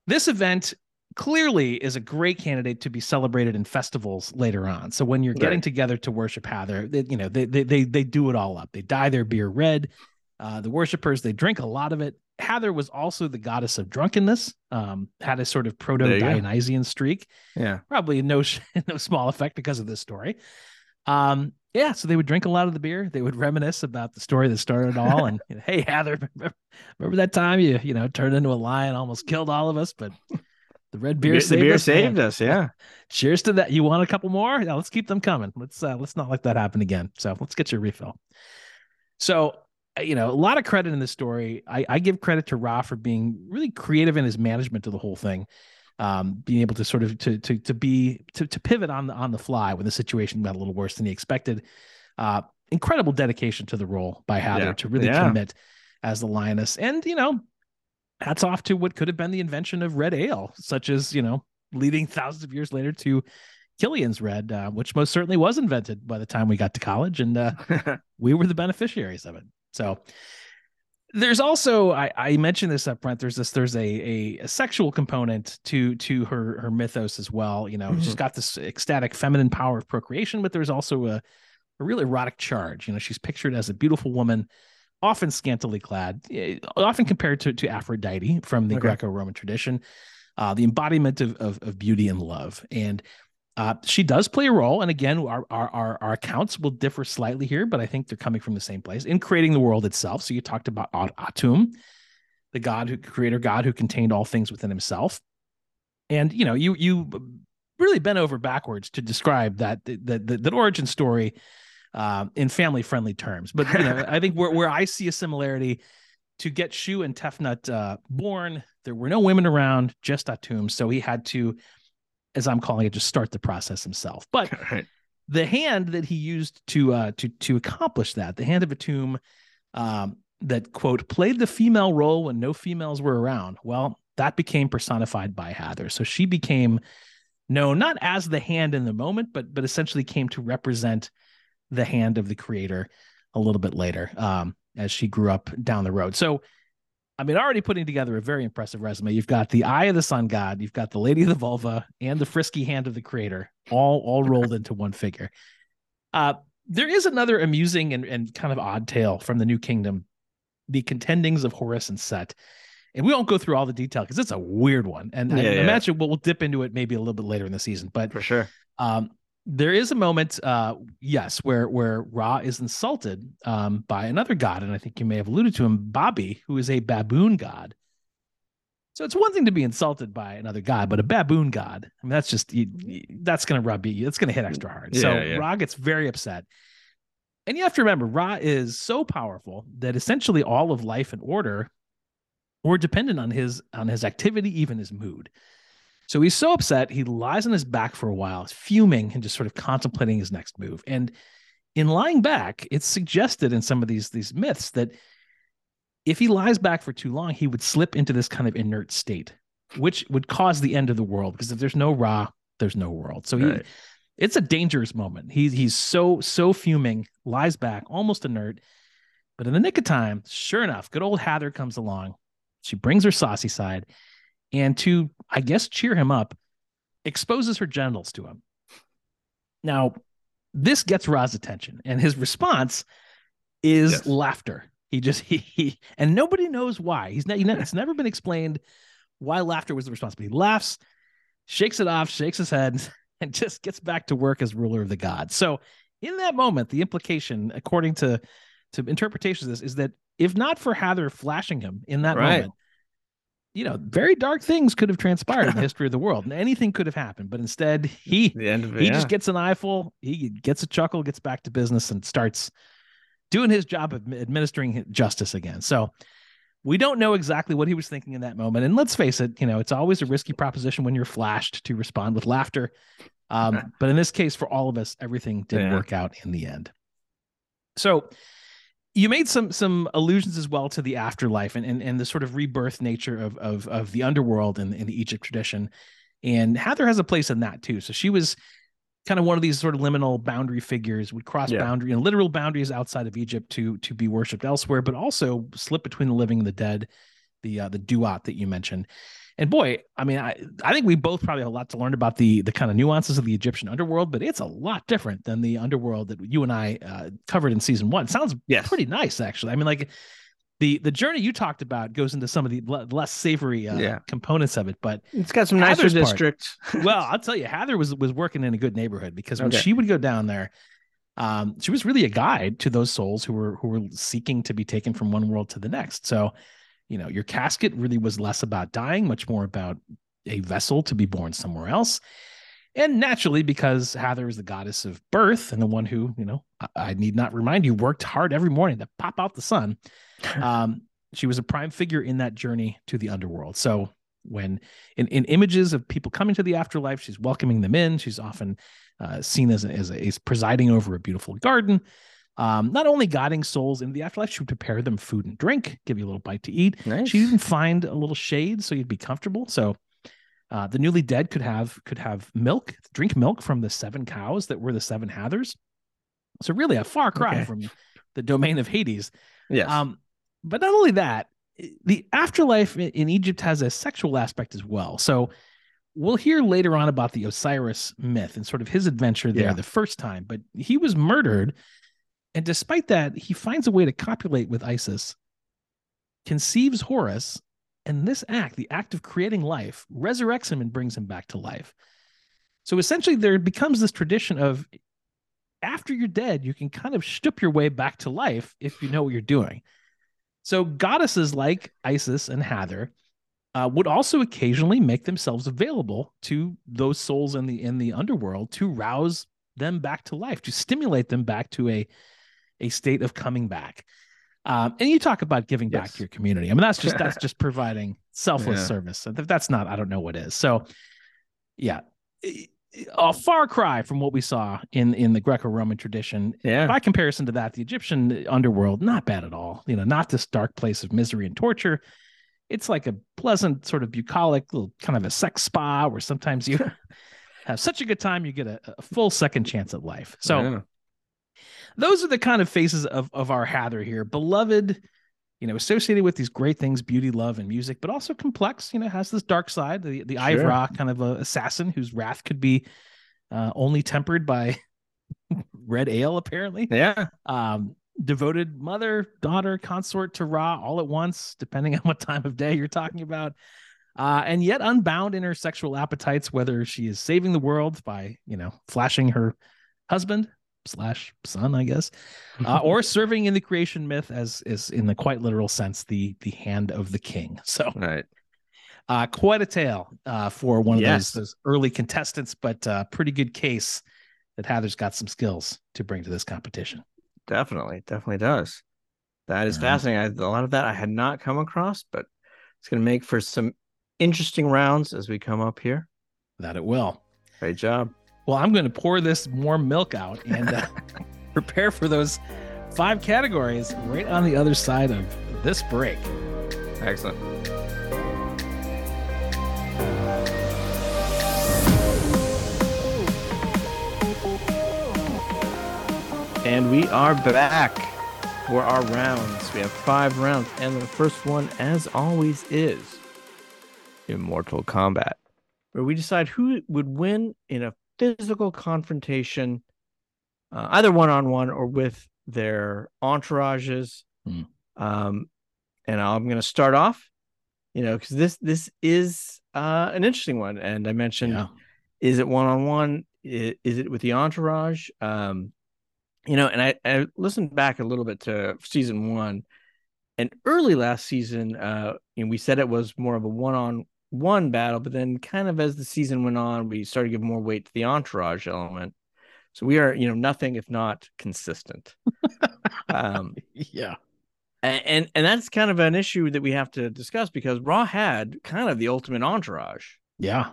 this event clearly is a great candidate to be celebrated in festivals later on. So when you're getting together to worship Heather, they, you know they, they they they do it all up. They dye their beer red. Uh, the worshippers they drink a lot of it. Heather was also the goddess of drunkenness. Um, had a sort of proto There you go. Dionysian streak yeah, probably no [laughs] no small effect because of this story. Um, yeah, so they would drink a lot of the beer. They would reminisce about the story that started it all. And [laughs] you know, hey, Heather, remember, remember that time you you know turned into a lion, almost killed all of us, but the red beer the saved beer us. man. saved us. Yeah, [laughs] Cheers to that. You want a couple more? Yeah, let's keep them coming. Let's uh, let's not let that happen again. So let's get your refill. So uh, you know, a lot of credit in this story. I, I give credit to Ra for being really creative in his management of the whole thing, um, being able to sort of to to to be to to pivot on the on the fly when the situation got a little worse than he expected. Uh, incredible dedication to the role by Heather Yeah. to really Yeah. commit as the lioness, and you know, hats off to what could have been the invention of red ale, such as you know, leading thousands of years later to Killian's red, uh, which most certainly was invented by the time we got to college, and uh, [laughs] we were the beneficiaries of it. So there's also I, I mentioned this up front. There's this there's a, a a sexual component to to her her mythos as well. You know, she's got this ecstatic feminine power of procreation, but there's also a a real erotic charge. You know, she's pictured as a beautiful woman, often scantily clad, eh, often compared to to Aphrodite from the Okay. Greco-Roman tradition, uh, the embodiment of, of of beauty and love. And uh, she does play a role, and again, our, our our our accounts will differ slightly here, but I think they're coming from the same place in creating the world itself. So you talked about At- Atum, the god who creator god who contained all things within himself, and you know you you really bent over backwards to describe that that that, that origin story um, in family friendly terms. But you know, [laughs] I think where where I see a similarity to get Shu and Tefnut uh, born, there were no women around, just Atum, so he had to as I'm calling it, just start the process himself. But [laughs] right. the hand that he used to uh, to to accomplish that, the hand of Atum, um, that quote played the female role when no females were around. Well, that became personified by Heather, so she became known not as the hand in the moment, but but essentially came to represent the hand of the creator a little bit later um, as she grew up down the road. So I mean, already putting together a very impressive resume. You've got the eye of the sun god, you've got the lady of the vulva, and the frisky hand of the creator, all all rolled into one figure. Uh, there is another amusing and, and kind of odd tale from the New Kingdom, the contendings of Horus and Set. And we won't go through all the detail because it's a weird one. And I Yeah, yeah. imagine we'll, we'll dip into it maybe a little bit later in the season. But for sure. um, there is a moment, uh, yes, where where Ra is insulted um, by another god, and I think you may have alluded to him, Babi, who is a baboon god, So it's one thing to be insulted by another god, but a baboon god, I mean, that's just you, you- that's going to rub you. That's going to hit extra hard. so Yeah, yeah. Ra gets very upset. And you have to remember, Ra is so powerful that essentially all of life and order were dependent on his on his activity, even his mood. So he's so upset, he lies on his back for a while, fuming and just sort of contemplating his next move. And in lying back, it's suggested in some of these these myths that if he lies back for too long, he would slip into this kind of inert state, which would cause the end of the world. Because if there's no Ra, there's no world. So he, Right. it's a dangerous moment. He's he's so so fuming, lies back, almost inert. But in the nick of time, sure enough, good old Hather comes along. She brings her saucy side, and to I guess cheer him up, exposes her genitals to him. Now, this gets Ra's attention, and his response is Yes. laughter. He just [laughs] he, he and nobody knows why. He's not. It's never been explained why laughter was the response. But he laughs, shakes it off, shakes his head, [laughs] and just gets back to work as ruler of the gods. So, in that moment, the implication, according to to interpretations of this, is that if not for Hather flashing him in that Right. moment, you know, very dark things could have transpired in the history of the world, and anything could have happened. But instead, he [laughs] The end of it. he yeah. just gets an eyeful, he gets a chuckle, gets back to business, and starts doing his job of administering justice again. So we don't know exactly what he was thinking in that moment. And let's face it, you know, it's always a risky proposition when you're flashed to respond with laughter. Um, [laughs] but in this case, for all of us, everything did Yeah. work out in the end. So you made some some allusions as well to the afterlife and and, and the sort of rebirth nature of of of the underworld in, in the Egypt tradition. And Hather has a place in that too. So she was kind of one of these sort of liminal boundary figures, would cross Yeah. boundary and literal boundaries outside of Egypt to to be worshipped elsewhere, but also slip between the living and the dead, the uh, the duat that you mentioned. And boy, I mean, I, I think we both probably have a lot to learn about the the kind of nuances of the Egyptian underworld, but it's a lot different than the underworld that you and I uh, covered in season one. sounds Yes. pretty nice, actually. I mean, like the the journey you talked about goes into some of the le- less savory uh, Yeah. components of it, but It's got some nicer Hather's part. districts. [laughs] well, I'll tell you, Hather was was working in a good neighborhood because when Okay. she would go down there, um, she was really a guide to those souls who were who were seeking to be taken from one world to the next. So, you know, your casket really was less about dying, much more about a vessel to be born somewhere else. And naturally, because Hather is the goddess of birth and the one who, you know, I, I need not remind you, worked hard every morning to pop out the sun. [laughs] Um, she was a prime figure in that journey to the underworld. So when in, in images of people coming to the afterlife, she's welcoming them in. She's often uh, seen as, a, as, a, as presiding over a beautiful garden. Um, not only guiding souls into the afterlife, she would prepare them food and drink, give you a little bite to eat. Nice. She'd even find a little shade so you'd be comfortable. So uh, the newly dead could have could have milk, drink milk from the seven cows that were the seven Hathers. So really a far cry Okay. from the domain of Hades. yes. Um, but not only that, the afterlife in Egypt has a sexual aspect as well. So we'll hear later on about the Osiris myth and sort of his adventure there Yeah. the first time. But he was murdered, and despite that, he finds a way to copulate with Isis, conceives Horus, and this act, the act of creating life, resurrects him and brings him back to life. So essentially, there becomes this tradition of after you're dead, you can kind of shtup your way back to life if you know what you're doing. So goddesses like Isis and Hather uh, would also occasionally make themselves available to those souls in the in the underworld to rouse them back to life, to stimulate them back to a a state of coming back. Um, and you talk about giving back to your community. I mean, that's just that's just [laughs] providing selfless Yeah. service. If that's not, I don't know what is. So, yeah, a far cry from what we saw in in the Greco-Roman tradition yeah. by comparison to that, the Egyptian underworld, not bad at all. You know, not this dark place of misery and torture. It's like a pleasant, sort of bucolic, little kind of a sex spa where sometimes you [laughs] have such a good time, you get a, a full second chance at life. So Yeah. Those are the kind of faces of of our Hather here, beloved. You know, associated with these great things, beauty, love, and music, but also complex. You know, has this dark side, the the Eye of Ra, kind of a assassin whose wrath could be uh, only tempered by [laughs] red ale, apparently yeah. um, devoted mother, daughter, consort to Ra all at once, depending on what time of day you're talking about. Uh, and yet unbound in her sexual appetites, whether she is saving the world by, you know, flashing her husband slash son, I guess, uh, or serving in the creation myth as is in the quite literal sense, the the hand of the king. [laughs] So right. Uh, quite a tale uh, for one of Yes. those, those early contestants, but uh, pretty good case that Heather's got some skills to bring to this competition. Definitely, definitely does. That is right. fascinating. I, a lot of that I had not come across, but it's going to make for some interesting rounds as we come up here. That it will. Great job. Well, I'm going to pour this warm milk out and uh, [laughs] prepare for those five categories right on the other side of this break. Excellent. And we are back for our rounds. We have five rounds, and the first one, as always, is Immortal Combat, where we decide who would win in a physical confrontation, uh, either one on one or with their entourages. Hmm. Um, and I'm going to start off, you know, because this this is uh, an interesting one, and I mentioned Yeah. is it one on one? Is it with the entourage? Um, you know, and I, I listened back a little bit to season one, and early last season, uh, you know, we said it was more of a one on one battle, but then kind of as the season went on, we started to give more weight to the entourage element. So we are, you know, nothing if not consistent. [laughs] um, Yeah. and, and that's kind of an issue that we have to discuss because Ra had kind of the ultimate entourage. Yeah.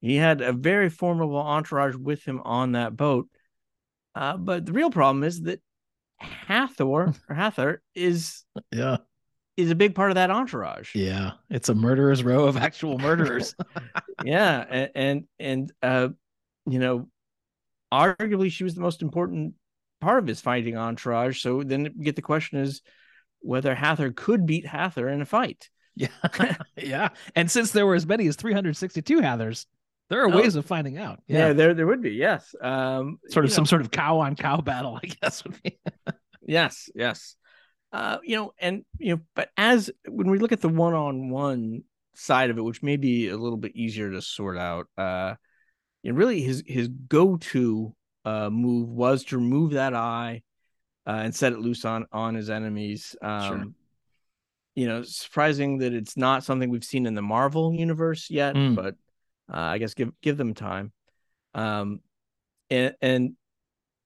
He had a very formidable entourage with him on that boat. Uh, but the real problem is that Hathor or Hathor is Yeah. Is a big part of that entourage. Yeah. It's a murderer's row of actual murderers. [laughs] yeah, and and, and uh, you know, arguably she was the most important part of his fighting entourage. So then you get the question is whether Hathor could beat Hathor in a fight. yeah. [laughs] [laughs] yeah. And since there were as many as 362 Hathers, there are Oh. ways of finding out. Yeah, Yeah. there there would be yes. Um, sort of some know, sort of cow on cow battle, I guess would be. Yes, yes. Uh, you know, and you know, but as when we look at the one-on-one side of it, which may be a little bit easier to sort out, uh, you know, really his his go-to uh move was to remove that eye uh, and set it loose on on his enemies. Um, Sure. You know, surprising that it's not something we've seen in the Marvel universe yet, Mm. but uh, I guess give give them time. Um, and and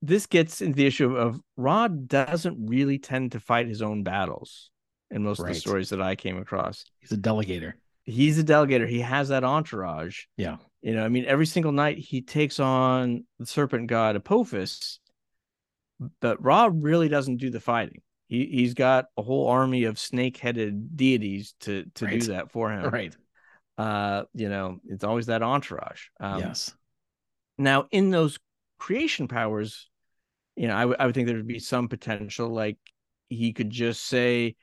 this gets into the issue of, of Ra doesn't really tend to fight his own battles in most of the stories that I came across. He's a delegator. He's a delegator. He has that entourage. Yeah. You know, I mean, every single night he takes on the serpent god Apophis, but Ra really doesn't do the fighting. He he's got a whole army of snake-headed deities to to Right. do that for him. Right. Uh, you know, it's always that entourage. Um, yes. now, in those creation powers, you know, I would think there would be some potential, like he could just say,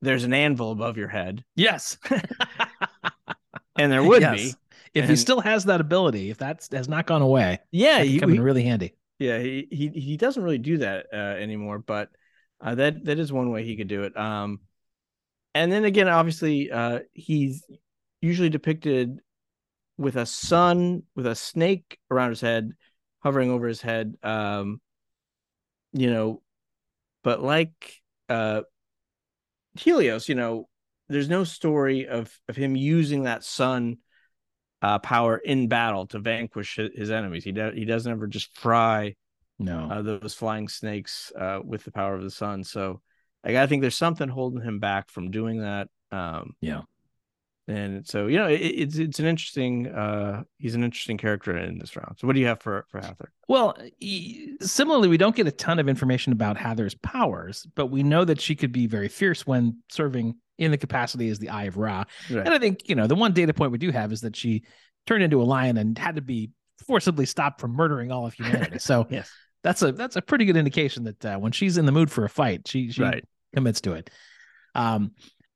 "There's an anvil above your head," Yes. [laughs] and there would Yes. be. If he still has that ability, if that has not gone away, Yeah, he, could come in really handy. yeah, he, he he doesn't really do that uh, anymore, but uh, that that is one way he could do it. Um, and then again, obviously, uh, he's usually depicted with a sun with a snake around his head, hovering over his head. Um, you know, but like uh, Helios, you know, there's no story of of him using that sun uh, power in battle to vanquish his, enemies. He he doesn't ever just fry No. uh, those flying snakes uh, with the power of the sun. So like, I think there's something holding him back from doing that. Um, Yeah. And so you know, it, it's it's an interesting. Uh, he's an interesting character in this round. So what do you have for for hather Well, e- similarly, we don't get a ton of information about Hather's powers, but we know that she could be very fierce when serving in the capacity as the Eye of Ra. Right. And I think, you know, the one data point we do have is that she turned into a lion and had to be forcibly stopped from murdering all of humanity. So [laughs] Yes. that's a that's a pretty good indication that uh, when she's in the mood for a fight, she she Right. commits to it. Um,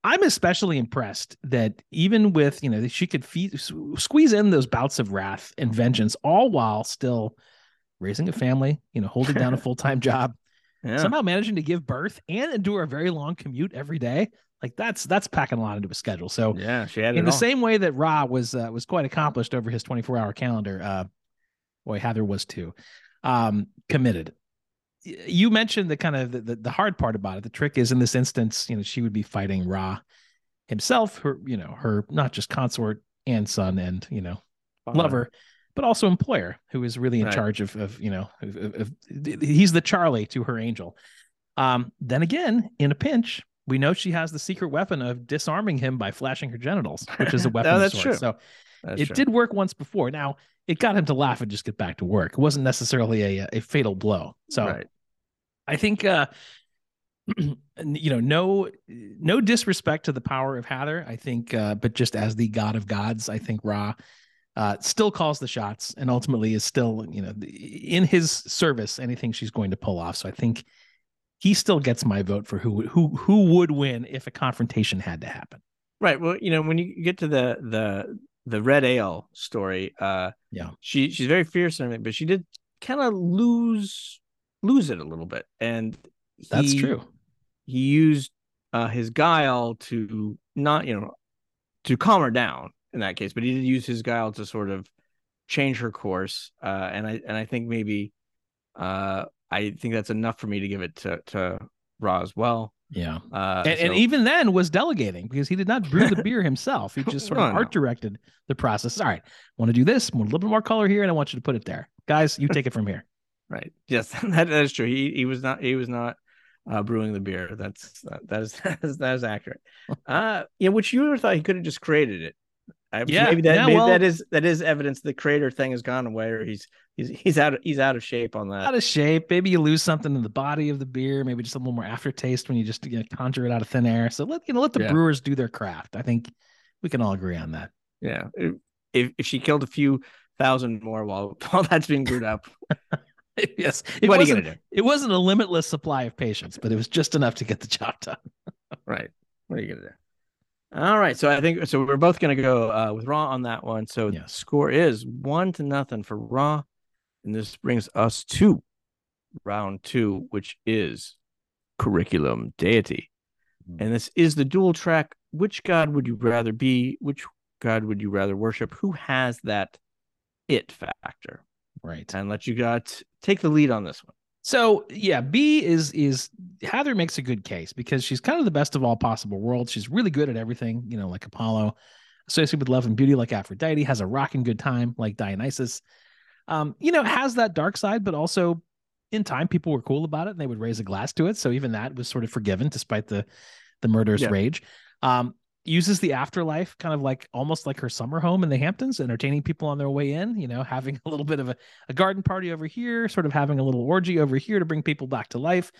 I'm especially impressed that even with you know she could feed, squeeze in those bouts of wrath and vengeance, all while still raising a family, you know, holding down a [laughs] full time job, Yeah. somehow managing to give birth and endure a very long commute every day. Like that's that's packing a lot into a schedule. So yeah. She had it in the all. same way that Ra was uh, was quite accomplished over his 24 hour calendar, uh, boy, Heather was too. Um, committed. You mentioned the kind of the, the, the hard part about it. The trick is in this instance, you know, she would be fighting Ra. himself, her, you know, her not just consort and son and, you know, lover, but also employer who is really in Right. charge of, of you know, of, of, of- he's the Charlie to her angel. Um, then again, in a pinch, we know she has the secret weapon of disarming him by flashing her genitals, which is a [laughs] No, weapon of that's true. So That's it true. did work once before. Now it got him to laugh and just get back to work. It wasn't necessarily a, a fatal blow. So right. I think uh [clears throat] you know no no disrespect to the power of Hathor I think uh but just as the god of gods I think Ra uh still calls the shots and ultimately is still you know in his service anything she's going to pull off so I think he still gets my vote for who would- who who would win if a confrontation had to happen Right. Well, you know, when you get to the the the red ale story, uh Yeah. she she's very fierce and everything, but she did kind of lose lose it a little bit. And that's true He used uh his guile to not, you know, to calm her down in that case, but he did use his guile to sort of change her course. Uh and I and I think maybe uh I think that's enough for me to give it to to Ra as well. Yeah Uh and, and even then was delegating because he did not brew the [laughs] beer himself. He just sort of art directed the process. All right, want to do this? Want a little bit more color here, and I want you to put it there, guys. You take it from here. [laughs] Right. Yes, [laughs] that, that is true. He he was not he was not uh, brewing the beer. That's that, that is that is that is accurate. Uh yeah, which you ever thought he could have just created it. I, Yeah, maybe that yeah, maybe well- that is that is evidence the creator thing has gone away or he's he's he's out of, he's out of shape on that. Out of shape. Maybe you lose something in the body of the beer. Maybe just a little more aftertaste when you just you know, conjure it out of thin air. So let you know let the Yeah. brewers do their craft. I think we can all agree on that. Yeah. If if she killed a few thousand more while [laughs] while that's being brewed up, [laughs] yes, it what are you wasn't. gonna do? It wasn't a limitless supply of patience, but it was just enough to get the job done. Right. What are you gonna do? All right. So I think so. We're both gonna go uh, with Ra on that one. So Yes. score is one to nothing for Ra, and this brings us to round two, which is curriculum deity, Hmm. and this is the dual track. Which god would you rather be? Which god would you rather worship? Who has that it factor? Right. And let you got take the lead on this one. So yeah, B is is Hathor makes a good case because she's kind of the best of all possible worlds. She's really good at everything, you know, like Apollo, associated with love and beauty, like Aphrodite, has a rocking good time, like Dionysus. Um, you know, has that dark side, but also in time people were cool about it and they would raise a glass to it. So even that was sort of forgiven despite the the murderous Yeah. rage. Um, uses the afterlife kind of like almost like her summer home in the Hamptons, entertaining people on their way in, you know, having [laughs] a little bit of a, a garden party over here, sort of having a little orgy over here to bring people back to life.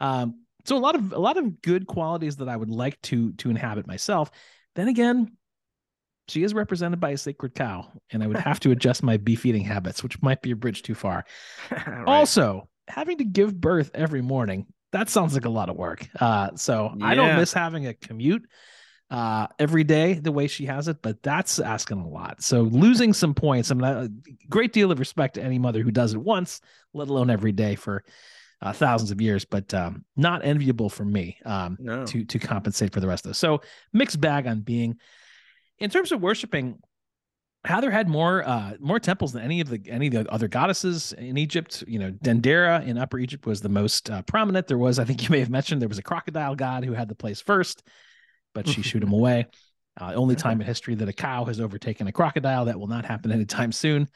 Um, so a lot of a lot of good qualities that I would like to to inhabit myself. Then again, she is represented by a sacred cow, and I would have to adjust my beef eating habits, which might be a bridge too far. [laughs] Right. Also, having to give birth every morning, that sounds like a lot of work. Uh, so I don't miss having a commute uh, every day the way she has it, but that's asking a lot. So losing some points, I mean, a great deal of respect to any mother who does it once, let alone every day for uh, thousands of years, but um, not enviable for me um, no. to to compensate for the rest of those. So mixed bag on being. In terms of worshiping, Hathor had more uh more temples than any of the any of the other goddesses in Egypt. You know, Dendera in Upper Egypt was the most uh, prominent. There was, I think you may have mentioned, there was a crocodile god who had the place first, but she shooed him [laughs] away. Uh, only time in history that a cow has overtaken a crocodile. That will not happen anytime soon.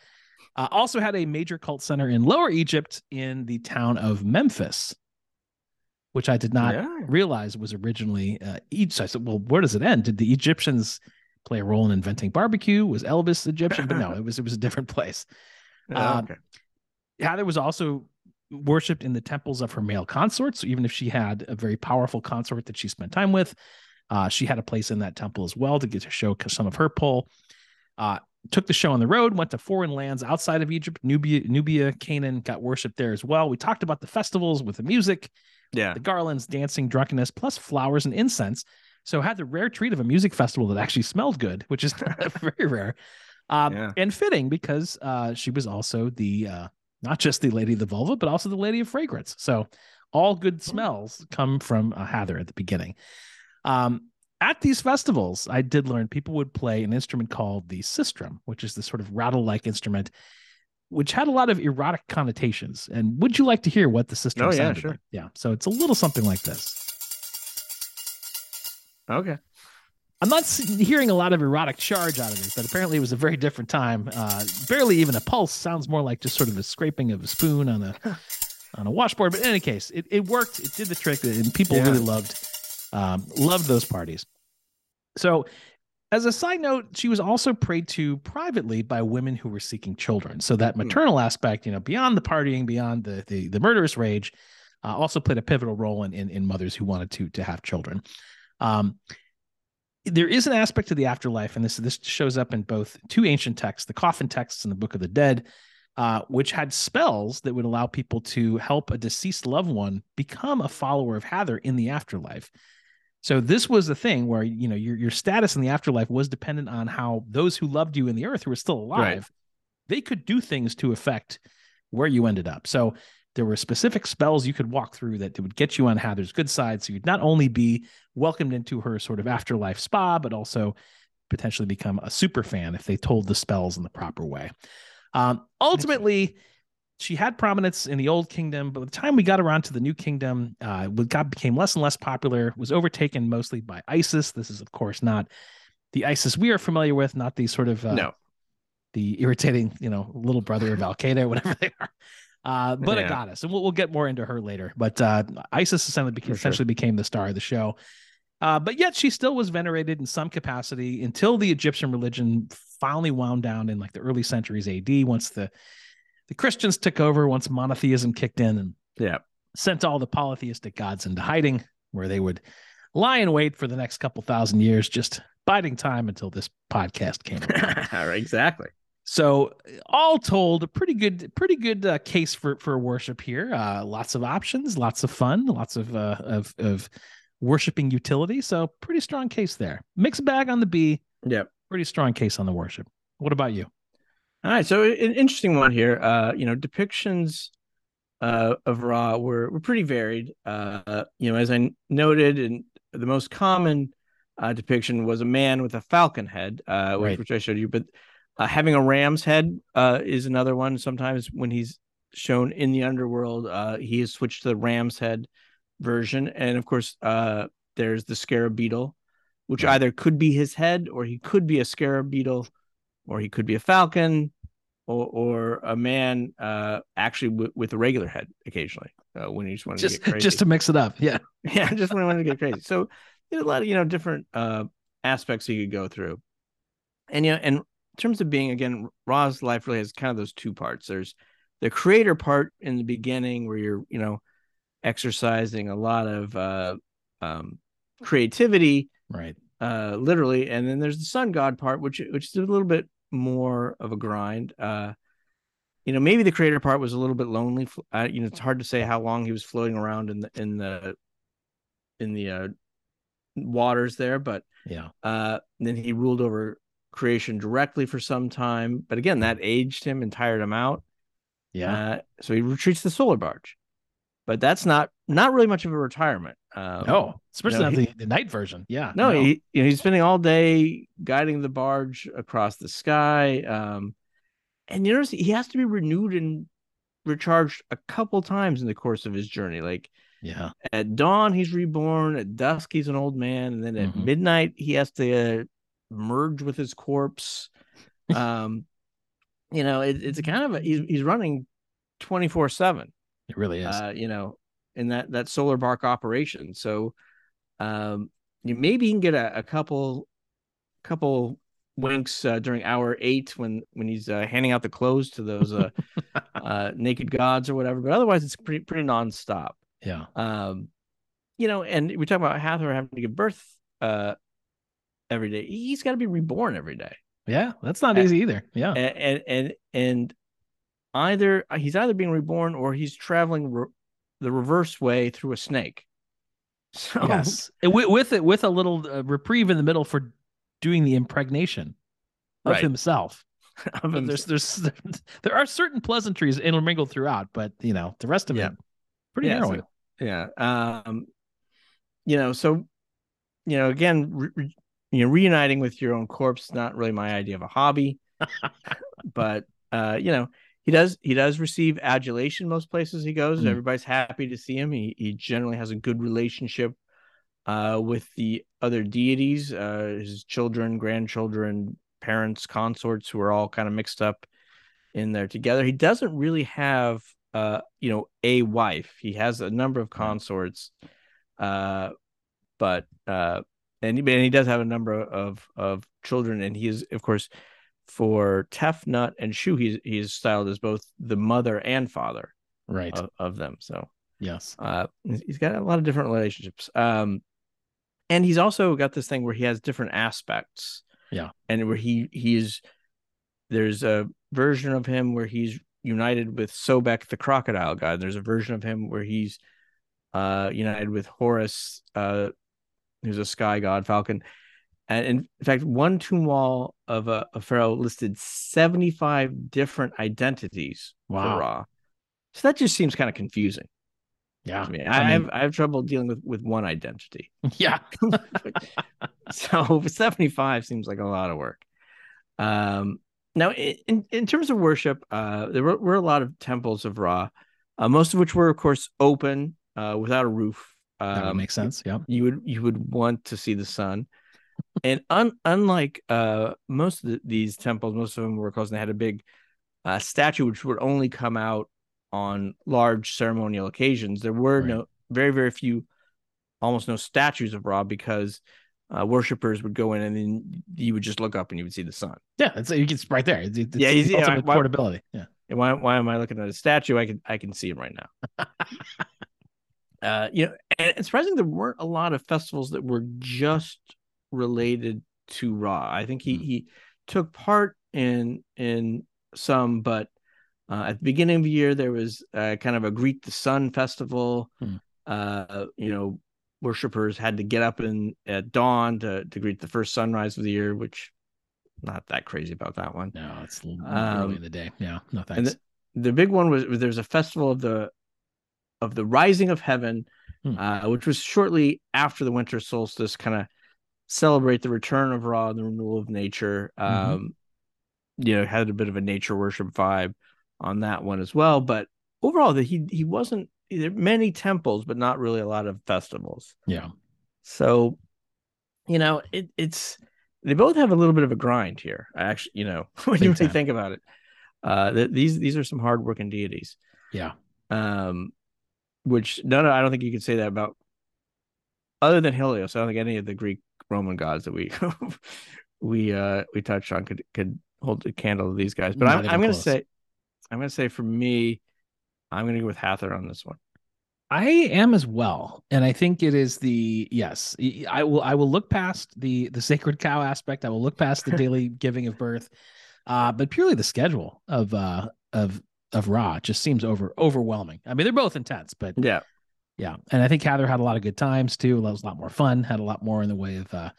Uh, also had a major cult center in Lower Egypt in the town of Memphis, which I did not yeah. realized was originally uh, each. So I said, well, where does it end? Did the Egyptians play a role in inventing barbecue? Was Elvis Egyptian? But no, [laughs] it was it was a different place. Yeah, Uh, okay. Hathor was also worshipped in the temples of her male consorts. So even if she had a very powerful consort that she spent time with, uh, she had a place in that temple as well to get to show some of her pull. Uh, took the show on the road, went to foreign lands outside of Egypt, Nubia, Nubia, Canaan, got worshipped there as well. We talked about the festivals with the music Yeah. the garlands, dancing, drunkenness, plus flowers and incense. So had the rare treat of a music festival that actually smelled good, which is [laughs] very rare. Um, Yeah. and fitting because uh, she was also the uh, not just the lady of the vulva, but also the lady of fragrance. So all good smells come from uh, Hathor at the beginning. Um, at these festivals, I did learn people would play an instrument called the sistrum, which is this sort of rattle-like instrument, which had a lot of erotic connotations. And would you like to hear what the sistrum Oh, yeah, sounded sure. like? Yeah. So it's a little something like this. Okay. I'm not hearing a lot of erotic charge out of it, but apparently it was a very different time. Uh, barely even a pulse. Sounds more like just sort of a scraping of a spoon on a [laughs] on a washboard. But in any case, it, it worked. It did the trick, and people yeah. really loved um, loved those parties. So, as a side note, she was also prayed to privately by women who were seeking children. So that hmm. maternal mm. aspect, you know, beyond the partying, beyond the the, the murderous rage, uh, also played a pivotal role in, in, in mothers who wanted to to have children. Um, there is an aspect to the afterlife, and this this shows up in both two ancient texts, the coffin texts and the Book of the Dead, uh, which had spells that would allow people to help a deceased loved one become a follower of Hathor in the afterlife. So this was the thing where you know your your status in the afterlife was dependent on how those who loved you in the earth who were still alive, right. they could do things to affect where you ended up. So there were specific spells you could walk through that would get you on Hathor's good side. So you'd not only be welcomed into her sort of afterlife spa, but also potentially become a super fan if they told the spells in the proper way. Um, ultimately, she had prominence in the old kingdom, but by the time we got around to the new kingdom, uh, God became less and less popular, was overtaken mostly by ISIS. This is, of course, not the ISIS we are familiar with, not the sort of uh, no. the irritating, you know, little brother of Al Qaeda, or [laughs] whatever they are uh, but yeah. a goddess, and we'll, we'll get more into her later. But uh, Isis essentially became, essentially became the star of the show. Uh, but yet she still was venerated in some capacity until the Egyptian religion finally wound down in like the early centuries AD. Once the the Christians took over, once monotheism kicked in, and yeah, sent all the polytheistic gods into hiding, where they would lie in wait for the next couple thousand years, just biding time until this podcast came. [laughs] exactly. So, all told, a pretty good, pretty good uh, case for for worship here. Uh, lots of options, lots of fun, lots of uh, of of worshiping utility. So, pretty strong case there. Mixed bag on the B. Yeah. Pretty strong case on the worship. What about you? All right. So, an interesting one here. Uh, you know, depictions uh, of Ra were were pretty varied. Uh, you know, as I noted, and the most common uh, depiction was a man with a falcon head, uh, right. which, which I showed you, but uh, having a ram's head uh, is another one. Sometimes when he's shown in the underworld, uh, he has switched to the ram's head version, and of course, uh, there's the scarab beetle, which right. either could be his head, or he could be a scarab beetle, or he could be a falcon, or or a man uh, actually w- with a regular head occasionally uh, when he just wanted just, to get crazy. just to mix it up. Yeah, [laughs] yeah, just when he wanted to get crazy. So there's a lot of you know different uh, aspects he could go through, and you know, and in terms of being again, Ra's life really has kind of those two parts. There's the creator part in the beginning where you're, you know, exercising a lot of uh um creativity. Right. Uh literally. And then there's the sun god part, which which is a little bit more of a grind. Uh you know, maybe the creator part was a little bit lonely. Uh, you know, it's hard to say how long he was floating around in the in the in the uh, waters there, but yeah. Uh, then he ruled over creation directly for some time, but again, that aged him and tired him out. Yeah. Uh, so he retreats the solar barge, but that's not not really much of a retirement. Um, no, especially you know, he, the, the night version. Yeah. No, no. He, you know, he's spending all day guiding the barge across the sky. Um, and you notice he has to be renewed and recharged a couple times in the course of his journey. Like, yeah, at dawn he's reborn, at dusk he's an old man, and then at mm-hmm. midnight he has to uh, merge with his corpse. [laughs] Um, you know, it, it's a kind of a, he's he's running twenty four seven. It really is. Uh, you know, in that that solar bark operation. So, um, you maybe you can get a, a couple couple winks uh, during hour eight when when he's uh, handing out the clothes to those uh, [laughs] uh, naked gods or whatever. But otherwise, it's pretty pretty nonstop. Yeah. Um, you know, and we talk about Hathor having to give birth uh every day. He's got to be reborn every day. Yeah, that's not and, easy either. Yeah, and and and either he's either being reborn or he's traveling re- the reverse way through a snake. [laughs] So yes, with, with it with a little uh, reprieve in the middle for doing the impregnation of right. himself. [laughs] of himself. There's there's [laughs] there are certain pleasantries intermingled throughout, but you know the rest of yeah. it pretty yeah, harrowing. So, yeah, um, you know, so you know, again, re- you know, reuniting with your own corpse not really my idea of a hobby, but uh, you know, he does he does receive adulation most places he goes. Mm. Everybody's happy to see him. He he generally has a good relationship uh, with the other deities, uh, his children, grandchildren, parents, consorts, who are all kind of mixed up in there together. He doesn't really have, uh, you know, a wife. He has a number of consorts, uh, but uh, and he, and he does have a number of of children, and he is, of course, for Tefnut and Shu, he's he's styled as both the mother and father, right, of, of them. So yes, uh, he's got a lot of different relationships. Um, and he's also got this thing where he has different aspects. Yeah, and where he he's there's a version of him where he's united with Sobek the crocodile god. There's a version of him where he's uh united with Horus, uh, who's a sky god, Falcon. And in fact, one tomb wall of a, a pharaoh listed 75 different identities wow. for Ra. So that just seems kind of confusing. Yeah. I, mean, I, I have I have trouble dealing with with one identity. [laughs] Yeah. [laughs] so [laughs] 75 seems like a lot of work. Um now in in terms of worship, uh there were, were a lot of temples of Ra, uh, most of which were of course open uh without a roof. Um, that makes sense. Yeah. You would you would want to see the sun. And un, unlike uh most of the, these temples, most of them were closed and they had a big uh, statue which would only come out on large ceremonial occasions. There were right. no very very few, almost no statues of Ra because uh, worshippers would go in and then you would just look up and you would see the sun. Yeah, it's you can right there. It's, it's yeah, he's, yeah. Why, portability. Yeah. Why why am I looking at a statue? I can I can see him right now. [laughs] uh, you know, and it's surprising there weren't a lot of festivals that were just related to Ra. I think he mm. he took part in in some, but uh, at the beginning of the year, there was uh, kind of a Greet the Sun festival. Hmm. Uh, you know, worshippers had to get up in at dawn to to greet the first sunrise of the year, which not that crazy about that one. No, it's um, early in the day. Yeah, no thanks. The, the, big one was there's a festival of the of the rising of heaven, hmm. uh, which was shortly after the winter solstice, kind of celebrate the return of Ra, and the renewal of nature. Mm-hmm. Um, you know, had a bit of a nature worship vibe on that one as well. But overall, that he he wasn't there many temples, but not really a lot of festivals. Yeah. So, you know, it, it's they both have a little bit of a grind here. I Actually, you know, [laughs] when Big you really think about it, uh, these these are some hardworking deities. Yeah. Um, which no, no, I don't think you could say that about other than Helios. I don't think any of the Greek Roman gods that we [laughs] we uh we touched on could could hold a candle to these guys. But Not I'm I'm gonna say I'm going to say for me, I'm going to go with Hathor on this one. I am as well, and I think it is the yes. I will. I will look past the the sacred cow aspect. I will look past the [laughs] daily giving of birth, uh, but purely the schedule of uh of of Ra just seems over overwhelming. I mean, they're both intense, but yeah, yeah. And I think Hathor had a lot of good times too. That was a lot more fun. Had a lot more in the way of uh,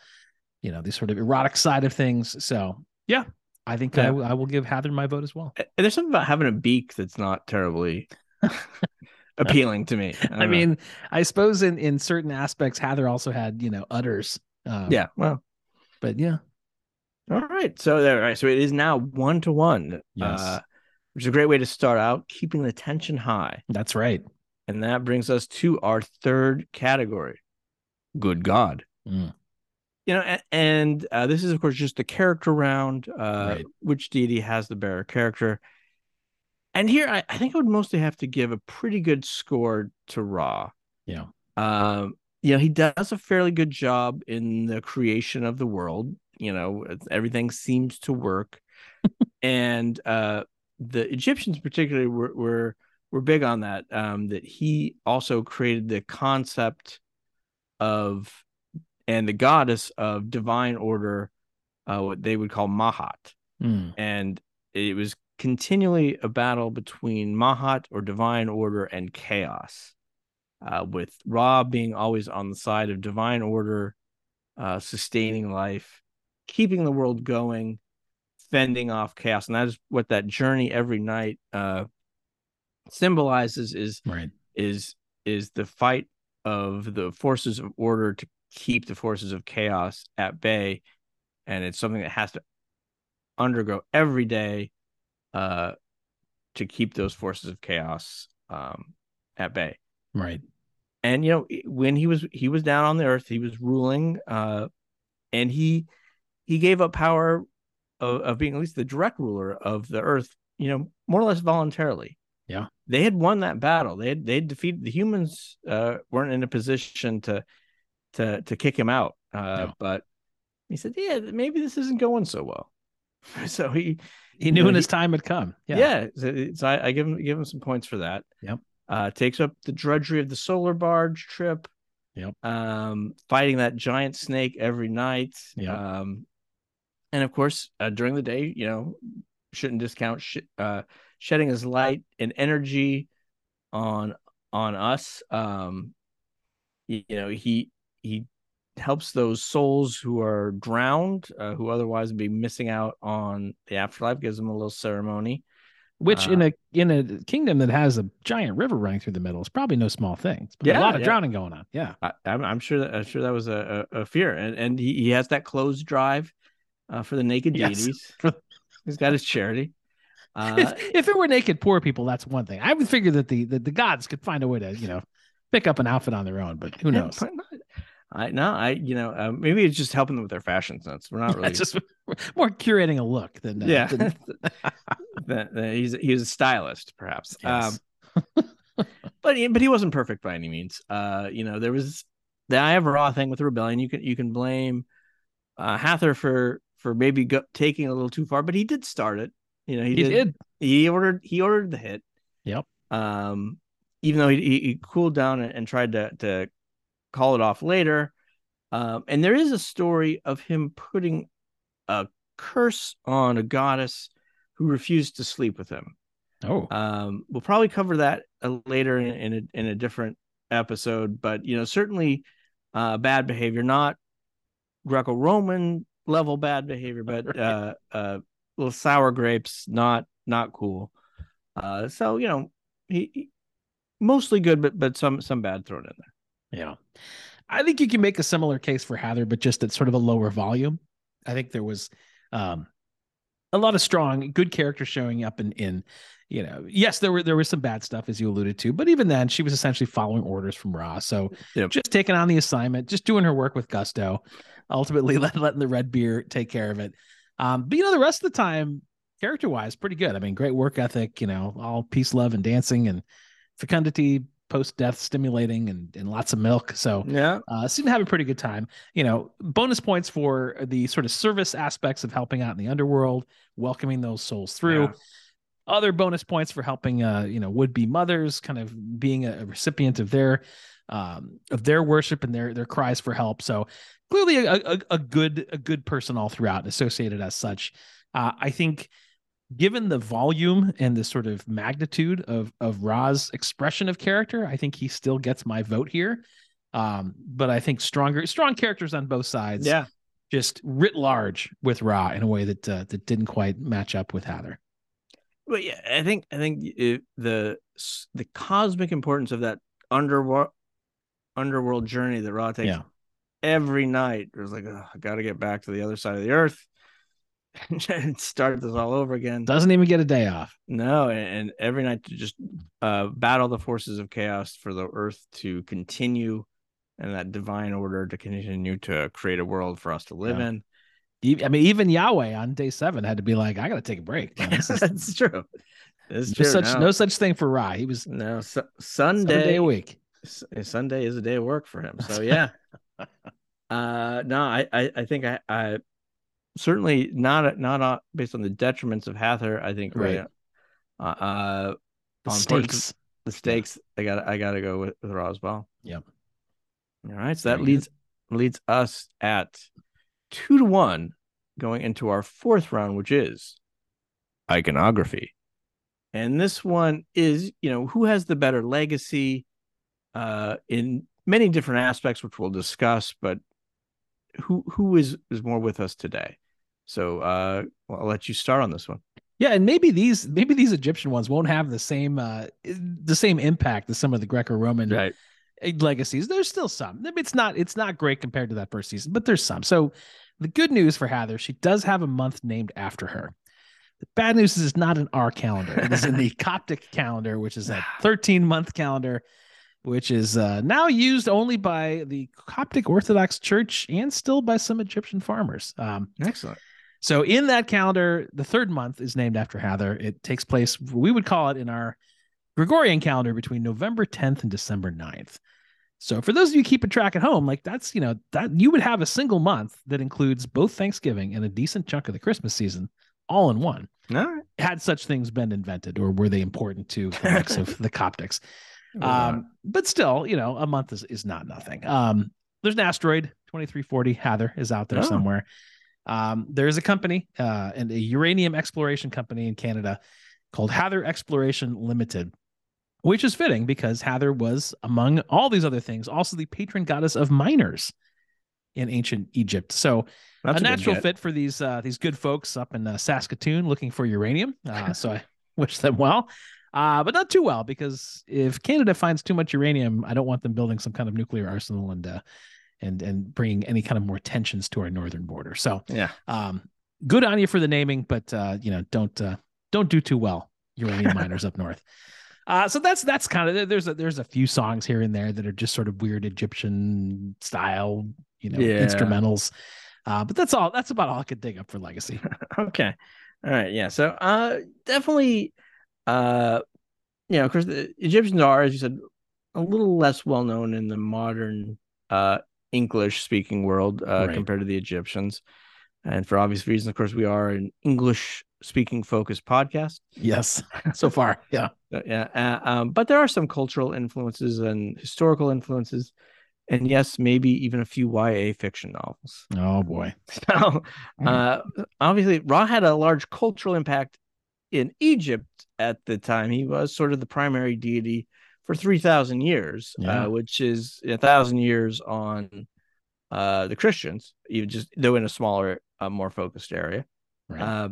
you know, the sort of erotic side of things. So yeah, I think yeah. I, I, will give Hathor my vote as well. And There's something about having a beak that's not terribly [laughs] appealing to me. I, I mean, I suppose in in certain aspects, Hathor also had you know udders. Um, yeah, well, but yeah. All right, so there. Right, so it is now one to one. Yes, uh, which is a great way to start out, keeping the tension high. That's right. And that brings us to our third category. Good God. Mm you know and uh, this is of course just the character round uh right. which deity has the better character and here I, I, think i would mostly have to give a pretty good score to Ra yeah um you know he does a fairly good job in the creation of the world you know everything seems to work [laughs] and uh the egyptians particularly were, were were big on that um that he also created the concept of and the goddess of divine order, uh, what they would call Ma'at. Mm. And it was continually a battle between Ma'at or divine order and chaos, uh, with Ra being always on the side of divine order, uh, sustaining life, keeping the world going, fending off chaos. And that is what that journey every night uh, symbolizes is right. is is the fight of the forces of order to keep the forces of chaos at bay and it's something that has to undergo every day uh to keep those forces of chaos um at bay right and you know when he was he was down on the earth, he was ruling, uh, and he he gave up power of, of being at least the direct ruler of the earth, you know, more or less voluntarily. Yeah, they had won that battle. They had they had defeated the humans. Uh, weren't in a position to to to kick him out. Uh, no. but he said, "Yeah, maybe this isn't going so well." [laughs] So he he knew when his time had come. Yeah, yeah. So, so I, I, give him give him some points for that. Yep. Uh, takes up the drudgery of the solar barge trip. Yep. Um, fighting that giant snake every night. Yep. Um, and of course, uh, during the day, you know, shouldn't discount sh- uh, shedding his light and energy on on us. Um, you, know, he he helps those souls who are drowned, uh, who otherwise would be missing out on the afterlife. Gives them a little ceremony. Which uh, in a in a kingdom that has a giant river running through the middle is probably no small thing. yeah, a lot of yeah. drowning going on. Yeah, I, am I'm sure that I'm sure that was a, a, a fear, and and he, he has that closed drive uh, for the naked yes. deities. [laughs] He's got his charity. Uh, if, [laughs] if, it were naked poor people, that's one thing. I would figure that the, the the gods could find a way to you know pick up an outfit on their own, but who knows? I no, I you know uh, maybe it's just helping them with their fashion sense. We're not [laughs] really yeah, just [laughs] more curating a look than uh, yeah. Than... he's he's a stylist, perhaps. Yes. Um, but he, but he wasn't perfect by any means. Uh, you know, there was the Eye of Ra thing with the rebellion. You can you can blame uh, Hathor for for maybe go, taking a little too far, but he did start it. You know, he, he did, did. He ordered he ordered the hit. Yep. Um, even though he, he, he cooled down and, and tried to to call it off later. Um, and there is a story of him putting a curse on a goddess who refused to sleep with him. Oh, um, we'll probably cover that uh, later in, in, a, in a different episode, but you know, certainly uh, bad behavior, not Greco-Roman level bad behavior, but [laughs] uh, uh, little sour grapes, not not cool. Uh, so you know, he, he mostly good, but but some some bad thrown in there. Yeah. I think you can make a similar case for Hathor, but just at sort of a lower volume. I think there was um, a lot of strong, good characters showing up in in you know, yes, there were there was some bad stuff as you alluded to, but even then, she was essentially following orders from Ra. So yep. just taking on the assignment, just doing her work with gusto, ultimately [laughs] let, letting the red beer take care of it. Um, but you know, the rest of the time, character wise, pretty good. I mean, great work ethic. You know, all peace, love, and dancing, and fecundity, post death stimulating and, and lots of milk. So yeah, uh, seem to have a pretty good time. You know, bonus points for the sort of service aspects of helping out in the underworld, welcoming those souls through. Yeah. Other bonus points for helping, uh, you know, would be mothers, kind of being a, a recipient of their, um, of their worship and their their cries for help. So clearly a, a, a good a good person all throughout, associated as such. Uh, I think given the volume and the sort of magnitude of of Ra's expression of character, I think he still gets my vote here. Um, but I think stronger, strong characters on both sides. Yeah, just writ large with Ra in a way that uh, that didn't quite match up with Hathor. Well, yeah, I think I think it, the the cosmic importance of that underworld underworld journey that Ra takes yeah. Every night. It was like, oh, I got to get back to the other side of the earth. [laughs] and start this all over again. Doesn't even get a day off. No, and, and every night to just uh, battle the forces of chaos for the Earth to continue and that divine order to continue to create a world for us to live yeah. in. I mean, even Yahweh on day seven had to be like, "I got to take a break." is, [laughs] That's true. It's true. Such no. no such thing for Ra. He was no su- Sunday day a week. Sunday is a day of work for him. So yeah. Uh no, I I, I think I I certainly not not uh, based on the detriments of Hathor. I think right. Uh, uh the stakes, the stakes. I got I got to go with, with Roswell. Yep. All right, so that Very leads good. leads us at two to one going into our fourth round, which is iconography. And this one is, you know, who has the better legacy uh, in many different aspects, which we'll discuss, but who who is is more with us today? So uh, well, I'll let you start on this one. Yeah, and maybe these maybe these Egyptian ones won't have the same uh, the same impact as some of the Greco-Roman right. legacies. There's still some. It's not it's not great compared to that first season, but there's some. So the good news for Hathor, she does have a month named after her. The bad news is it's not in our calendar. It is in the [laughs] Coptic calendar, which is a 13 month calendar. Which is uh, now used only by the Coptic Orthodox Church and still by some Egyptian farmers. Um, Excellent. so in that calendar, the third month is named after Hathor. It takes place, we would call it in our Gregorian calendar between November 10th and December 9th. So for those of you keeping track at home, like that's, you know, that you would have a single month that includes both Thanksgiving and a decent chunk of the Christmas season all in one. All right. Had such things been invented or were they important to the likes of [laughs] the Coptics? Um, but still, you know, a month is, is not nothing. Um, there's an asteroid 2340 Hathor is out there Oh. somewhere. Um, there's a company, uh, and a uranium exploration company in Canada called Hathor Exploration Limited, which is fitting because Hathor was, among all these other things, also the patron goddess of miners in ancient Egypt. So That's a natural fit for these uh, these good folks up in uh, Saskatoon looking for uranium. Uh, so I [laughs] wish them well, uh, but not too well because if Canada finds too much uranium, I don't want them building some kind of nuclear arsenal and uh, and and bringing any kind of more tensions to our northern border. So Yeah. um, good on you for the naming, but uh, you know don't uh, don't do too well, uranium [laughs] miners up north. Uh, so that's that's kind of there's a there's a few songs here and there that are just sort of weird Egyptian style, you know, Yeah. instrumentals. Uh, but that's all. That's about all I could dig up for legacy. [laughs] Okay. All right. Yeah. So uh definitely uh you know, of course the Egyptians are, as you said, a little less well known in the modern uh English speaking world uh Right. compared to the Egyptians. And for obvious reasons, of course, we are an English speaking focused podcast. Yes, [laughs] so far, yeah. Uh, yeah. Uh, um, but there are some cultural influences and historical influences. And yes, maybe even a few YA fiction novels. Oh boy. [laughs] So, uh, obviously, Ra had a large cultural impact in Egypt at the time. He was sort of the primary deity for 3,000 years, Yeah. uh, which is a thousand years on uh, the Christians, even just though in a smaller, uh, more focused area. Right. Uh,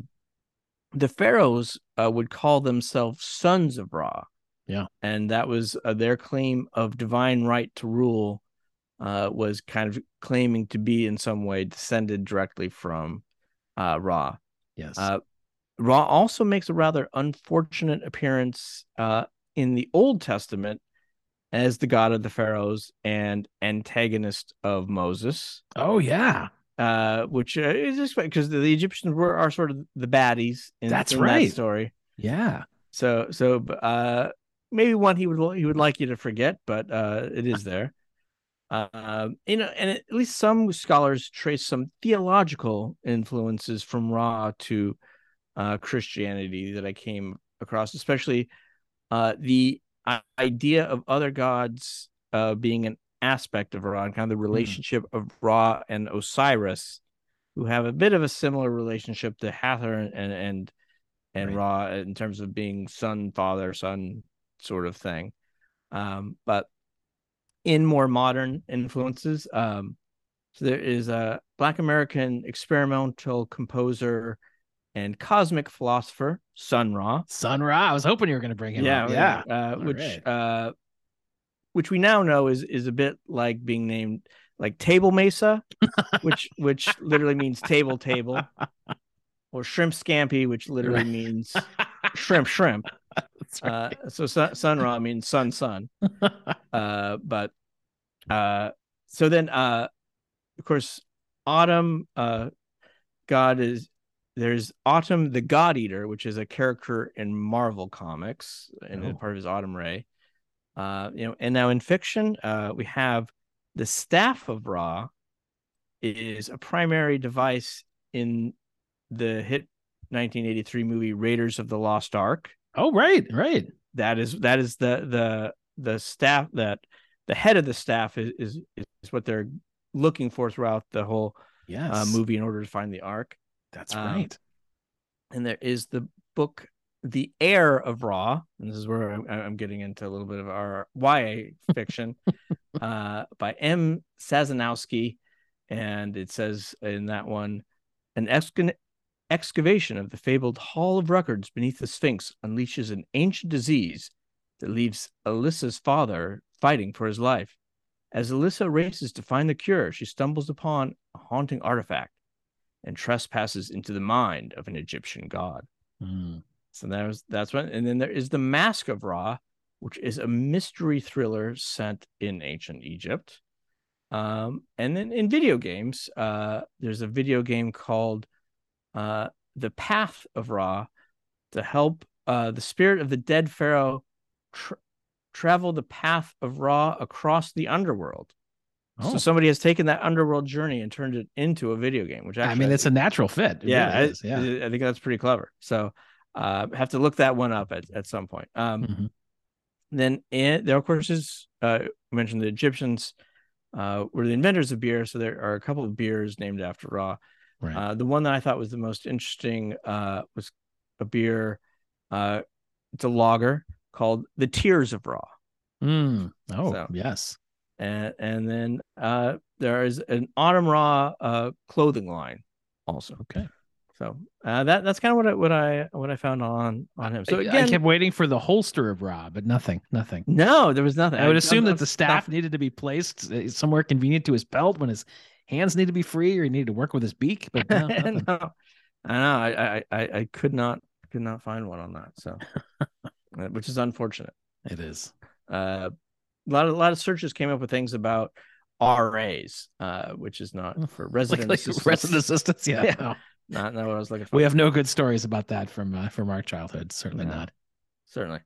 the pharaohs uh, would call themselves sons of Ra. Yeah. And that was uh, their claim of divine right to rule, uh, was kind of claiming to be in some way descended directly from uh, Ra. yes. Ra also makes a rather unfortunate appearance uh, in the Old Testament as the god of the pharaohs and antagonist of Moses oh yeah. uh, which uh, is expected because the Egyptians were are sort of the baddies in, That's in right. that story. Yeah. So so uh, maybe one he would he would like you to forget, but uh, it is there. Uh, you know, and at least some scholars trace some theological influences from Ra to uh, Christianity that I came across, especially uh, the idea of other gods uh, being an aspect of Ra and kind of the relationship of Ra and Osiris, who have a bit of a similar relationship to Hathor and and and, and Right. Ra in terms of being son, father, son sort of thing. Um, but in more modern influences, um, so there is a Black American experimental composer and cosmic philosopher, Sun Ra. Sun Ra. I was hoping you were going to bring him yeah, up. Yeah. uh, which right. uh, which we now know is is a bit like being named like Table Mesa, [laughs] which which literally means table table, [laughs] or Shrimp Scampi, which literally Right. means [laughs] shrimp shrimp. Right. Uh, so sun, sun Ra means sun sun. Uh, but uh, so then uh, of course, Atum uh, God is there's Atum the God Eater, which is a character in Marvel comics and Oh. part of his Atum Re. Uh, you know, and now in fiction, uh, we have the Staff of Ra is a primary device in the hit 1983 movie Raiders of the Lost Ark oh, right. Right. that is that is the the the staff that the head of the staff is is, is what they're looking for throughout the whole Yes. uh, movie in order to find the ark That's um, right. and there is the book the heir of Ra and this is where i'm, I'm getting into a little bit of our ya [laughs] fiction uh by m. Sazanowski and it says in that one an exca- excavation of the fabled hall of records beneath the sphinx unleashes an ancient disease that leaves alyssa's father fighting for his life. As alyssa races to find the cure she stumbles upon a haunting artifact and trespasses into the mind of an Egyptian god. Mm. So that was that's one. And then there is the Mask of Ra, which is a mystery thriller set in ancient Egypt. Um, and then in video games, uh, there's a video game called uh, The Path of Ra to help uh, the spirit of the dead pharaoh tra- travel the path of Ra across the underworld. Oh. So somebody has taken that underworld journey and turned it into a video game, which actually I mean, it's a natural fit. It yeah, really I, yeah. I think that's pretty clever. So uh, have to look that one up at, at some point. Um, Mhm. then in, there, of course, is uh, mentioned the Egyptians uh, were the inventors of beer. So there are a couple of beers named after Ra. Right. Uh, the one that I thought was the most interesting uh, was a beer. Uh, it's a lager called the Tears of Ra, Mm. Oh, so- yes. And and then uh, there is an Atum Ra uh, clothing line also. Okay. So uh, that that's kind of what I what I what I found on on him. So I- again, I kept waiting for the holster of Ra, but nothing, nothing. no, there was nothing. I would I- assume I'm- that the staff needed to be placed uh, somewhere convenient to his belt when his hands need to be free or he needed to work with his beak. But no, [laughs] no, I know. I, I I I could not could not find one on that. So, [laughs] uh, which is unfortunate. it is. Uh, a lot of a lot of searches came up with things about RAs, uh, which is not [laughs] for Like, resident like assistants. resident assistants. [laughs] Yeah. Yeah. no. Not not what I was looking for. We have no good stories about that from uh, from our childhood. Certainly No. not. certainly.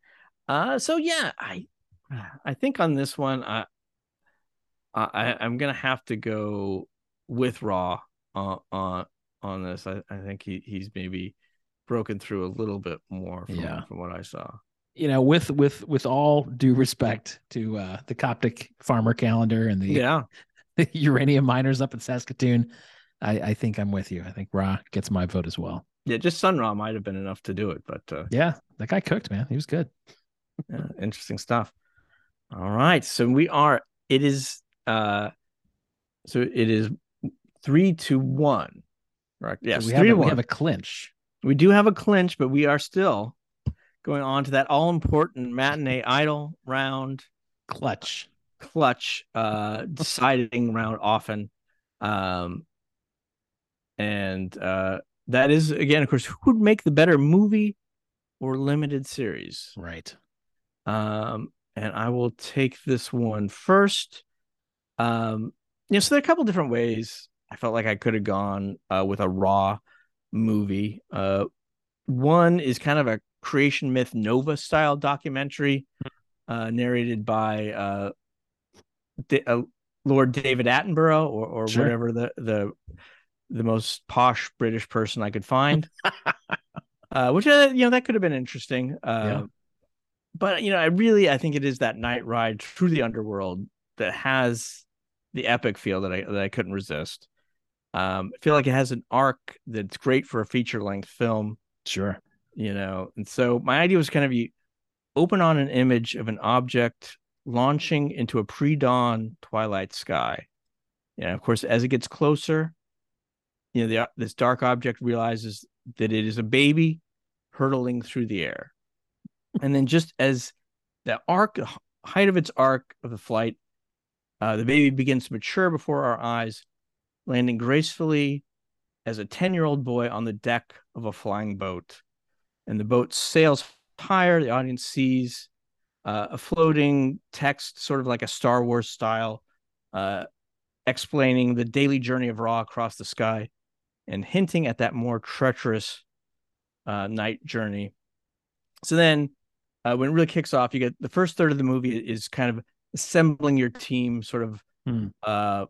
Uh, so yeah, I I think on this one, I I I'm gonna have to go with Ra on on on this. I, I think he he's maybe broken through a little bit more from, Yeah. from what I saw. You know, with with with all due respect to uh, the Coptic farmer calendar and the Yeah, [laughs] uranium miners up in Saskatoon, I, I think I'm with you. I think Ra gets my vote as well. yeah, just Sun Ra might have been enough to do it, but uh, Yeah, that guy cooked, man. He was good. yeah, interesting stuff. All right, so we are. It is. Uh, so it is three to one. Right. Yes, So we three have to a, we have a clinch. We do have a clinch, but we are still going on to that all important matinee idol round Clutch. clutch uh [laughs] deciding round often um and uh that is again of course who would make the better movie or limited series Right. um and i will take this one first um you know so there are a couple different ways i felt like i could have gone uh with a Ra movie uh one is kind of a creation myth nova style documentary uh narrated by uh, Da- uh lord david attenborough or or Sure. whatever the the the most posh british person i could find [laughs] uh which uh, you know that could have been interesting uh Yeah. but you know i really i think it is that night ride through the underworld that has the epic feel that i that i couldn't resist um i feel like it has an arc that's great for a feature length film Sure. You know? And so my idea was kind of you open on an image of an object launching into a pre-dawn twilight sky. Know of course as it gets closer you know the, this dark object realizes that it is a baby hurtling through the air. And then just as the arc height of its arc of the flight uh, the baby begins to mature before our eyes landing gracefully as a 10 year old boy on the deck of a flying boat and the boat sails higher. The audience sees uh, a floating text, sort of like a Star Wars style, uh, explaining the daily journey of Ra across the sky and hinting at that more treacherous uh, night journey. So then, uh, when it really kicks off, you get the first third of the movie is kind of assembling your team, sort of Hmm. uh,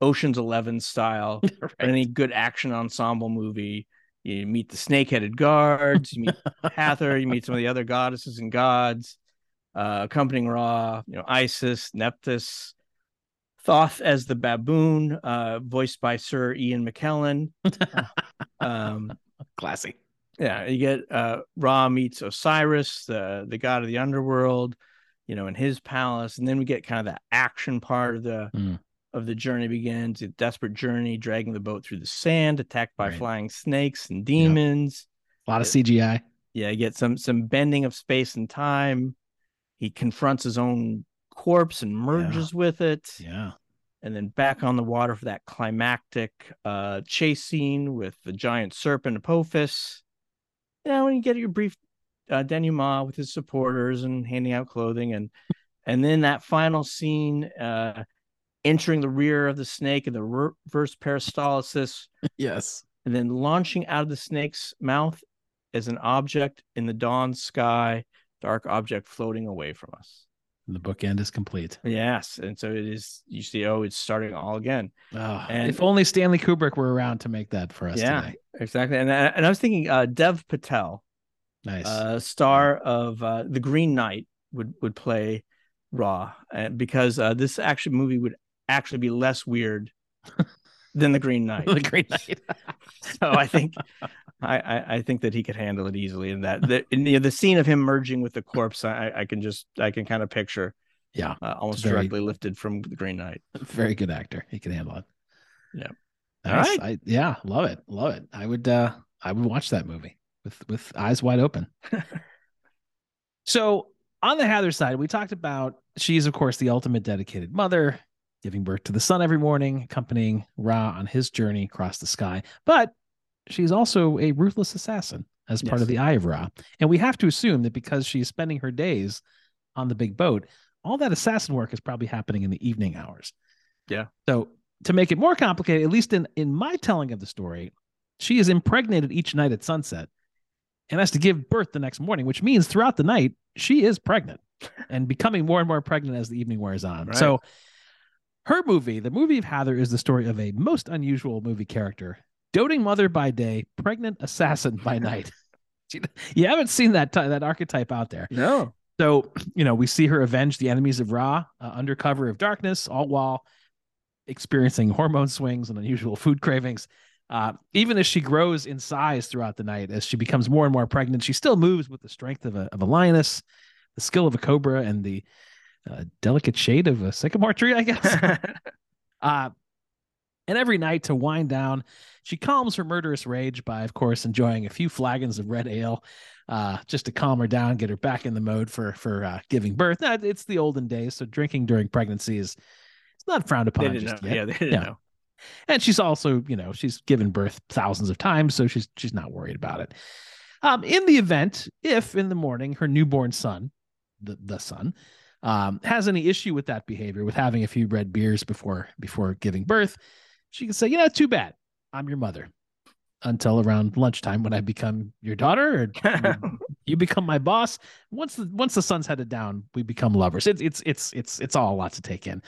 Ocean's Eleven style [laughs] Right. any good action ensemble movie. You meet the snake-headed guards, you meet [laughs] Hathor, you meet some of the other goddesses and gods, uh, accompanying Ra, you know, Isis, Nephthys, Thoth as the baboon, uh, voiced by Sir Ian McKellen. [laughs] um, Classy. yeah, you get uh, Ra meets Osiris, the the god of the underworld, you know, in his palace, and then we get kind of the action part of the Mm. Of the journey begins. A desperate journey, dragging the boat through the sand, attacked by Right. flying snakes and demons. A lot of CGI. Yeah, you get some some bending of space and time. He confronts his own corpse and merges with it, Yeah. and then back on the water for that climactic uh chase scene with the giant serpent Apophis. You know, when you get your brief uh, denouement with his supporters and handing out clothing, and and then that final scene, uh, entering the rear of the snake and the reverse peristalsis. [laughs] yes, and then launching out of the snake's mouth as an object in the dawn sky, dark object floating away from us. And the bookend is complete. Yes, and so it is. You see, oh, it's starting all again. Oh, and if only Stanley Kubrick were around to make that for us. Yeah, today. exactly. And uh, and I was thinking, uh, Dev Patel, nice, uh, star of uh, the Green Knight, would would play Ra, uh, because uh, this actually movie would actually be less weird than the Green [laughs] Knight. the Green Knight. [laughs] [laughs] so I think I, I, I think that he could handle it easily. And that the in the, the scene of him merging with the corpse, I, I can just I can kind of picture. Yeah, uh, almost very, directly lifted from the Green Knight. Very good actor. He can handle it. Yeah. Nice. All right. I, yeah, love it. Love it. I would uh I would watch that movie with with eyes wide open. so on the Hathor side, we talked about she's of course the ultimate dedicated mother giving birth to the sun every morning, accompanying Ra on his journey across the sky. But she's also a ruthless assassin as part of the Eye of Ra. And we have to assume that because she's spending her days on the big boat, all that assassin work is probably happening in the evening hours. Yeah. So to make it more complicated, at least in, in my telling of the story, she is impregnated each night at sunset and has to give birth the next morning, which means throughout the night, she is pregnant and becoming more and more pregnant as the evening wears on. Right. So her movie, the movie of Hathor, is the story of a most unusual movie character. Doting mother by day, pregnant assassin by night. [laughs] you haven't seen that t- that archetype out there. No. So, you know, we see her avenge the enemies of Ra uh, under cover of darkness, all while experiencing hormone swings and unusual food cravings. Uh, even as she grows in size throughout the night, as she becomes more and more pregnant, she still moves with the strength of a, of a lioness, the skill of a cobra, and the a delicate shade of a sycamore tree, I guess. [laughs] uh, and every night to wind down, she calms her murderous rage by, of course, enjoying a few flagons of red ale, uh, just to calm her down, get her back in the mode for for uh, giving birth. Now, it's the olden days, so drinking during pregnancy is it's not frowned upon. Didn't know. Yet. Yeah, they didn't know. And she's also, you know, she's given birth thousands of times, so she's she's not worried about it. Um, in the event, if in the morning her newborn son, the the son, um, has any issue with that behavior, with having a few red beers before before giving birth, she can say, "You know, too bad. I'm your mother." Until around lunchtime, when I become your daughter, or [laughs] you, become my boss. Once the once the sun's headed down, we become lovers. It's it's it's it's it's all a lot to take in.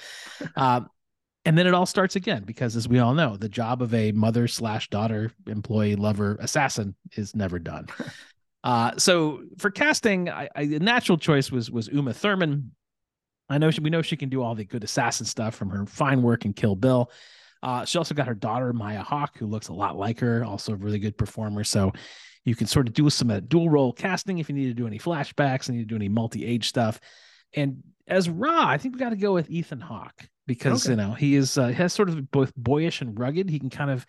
Um, [laughs] and then it all starts again because as we all know the job of a mother slash daughter employee lover assassin is never done [laughs] uh, so for casting I, I, the natural choice was was uma thurman I know she, we know she can do all the good assassin stuff from her fine work in Kill Bill. Uh, she also got her daughter Maya Hawke, who looks a lot like her, also a really good performer. So you can sort of do some uh, dual role casting if you need to do any flashbacks, and you need to do any multi age stuff. And as Ra, I think we got to go with Ethan Hawke because okay. you know he is uh, has sort of both boyish and rugged. He can kind of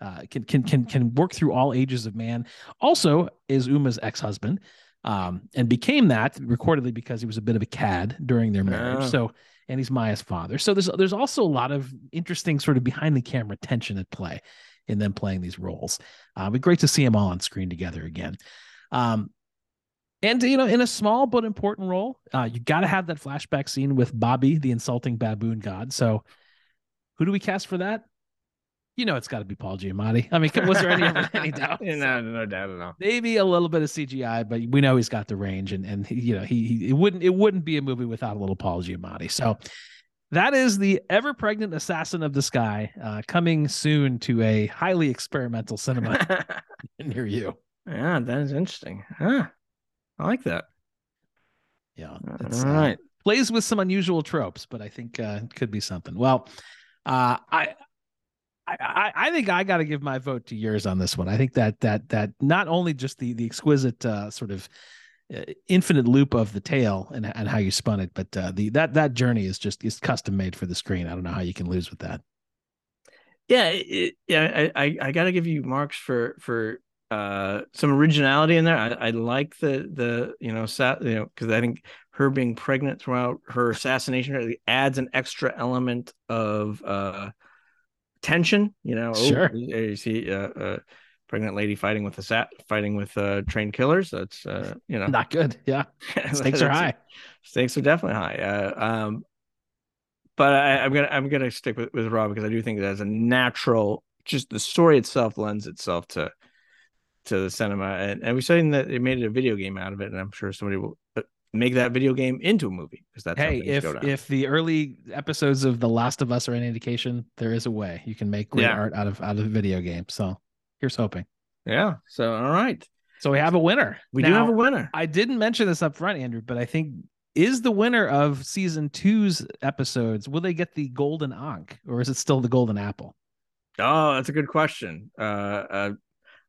uh, can can can can work through all ages of man. Also, is Uma's ex husband um, and became that recordedly because he was a bit of a cad during their marriage. So, and he's Maya's father. So there's there's also a lot of interesting sort of behind the camera tension at play in them playing these roles. Uh, it'd be great to see them all on screen together again. Um, and you know, in a small but important role, uh, you got to have that flashback scene with Babi, the insulting baboon god. So, who do we cast for that? You know it's got to be Paul Giamatti. I mean, was there any [laughs] any doubt? no, no doubt at all. Maybe a little bit of CGI, but we know he's got the range, and and he, you know he, he it wouldn't it wouldn't be a movie without a little Paul Giamatti. So that is the ever pregnant assassin of the sky uh, coming soon to a highly experimental cinema [laughs] [laughs] near you. Yeah, that is interesting. Huh. I like that. Yeah, all right. Uh, plays with some unusual tropes, but I think uh, it could be something. Well, uh, I I, I think I got to give my vote to yours on this one. I think that that that not only just the the exquisite uh, sort of uh, infinite loop of the tale and and how you spun it, but uh, the that that journey is just is custom made for the screen. I don't know how you can lose with that. Yeah, it, yeah, I I, I got to give you marks for for uh some originality in there. I, I like the the you know sat you know because I think her being pregnant throughout her assassination adds an extra element of uh tension. You know, oh, sure. Oh, you see, uh, uh, pregnant lady fighting with a sat fighting with uh, trained killers. That's uh, you know not good. Yeah, [laughs] stakes are high. Stakes are definitely high. Uh, um, but I, am gonna I'm gonna stick with with Rob because I do think that as a natural, just the story itself lends itself to to the cinema, and, and we're saying that they made a video game out of it, and I'm sure somebody will make that video game into a movie because that's hey if if the early episodes of The Last of Us are any indication, there is a way you can make great yeah. art out of out of a video game. So here's hoping. Yeah. So all right. So we have a winner. We now, do have a winner. I didn't mention this up front, Andrew, but I think is the winner of season two's episodes will they get the golden ankh or is it still the golden apple oh that's a good question uh, uh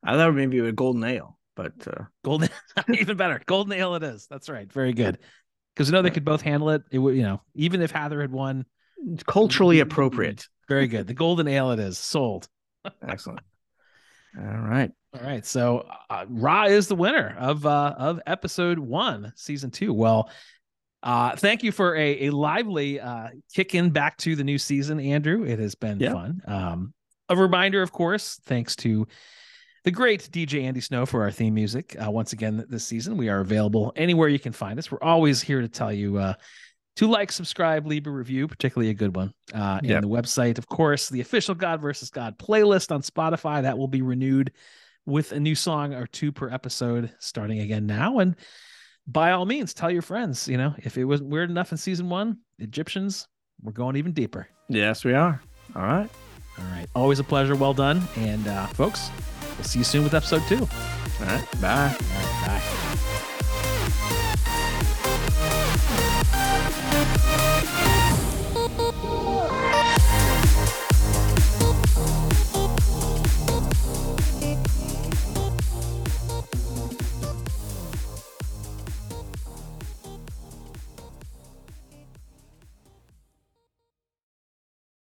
i thought maybe a golden ale but uh golden [laughs] even better. Golden ale it is. That's right. Very good. Because you know they could both handle it. It would you know even if Hathor had won culturally appropriate. Very good. The golden ale it is. Sold. [laughs] Excellent. All right. All right. So uh, ra is the winner of uh of episode one season two. Well uh, thank you for a, a lively uh, kick in back to the new season, Andrew. It has been yeah. fun. Um, a reminder, of course, thanks to the great DJ Andy Snow for our theme music. Uh, once again, this season, we are available anywhere you can find us. We're always here to tell you uh, to like, subscribe, leave a review, particularly a good one. Uh, yep. And the website, of course, the official God versus God playlist on Spotify that will be renewed with a new song or two per episode starting again now. And by all means, tell your friends. You know, if it wasn't weird enough in season one, Egyptians, we're going even deeper. Yes, we are. All right. All right. Always a pleasure. Well done. And uh, folks, we'll see you soon with episode two. All right. Bye. All right, bye.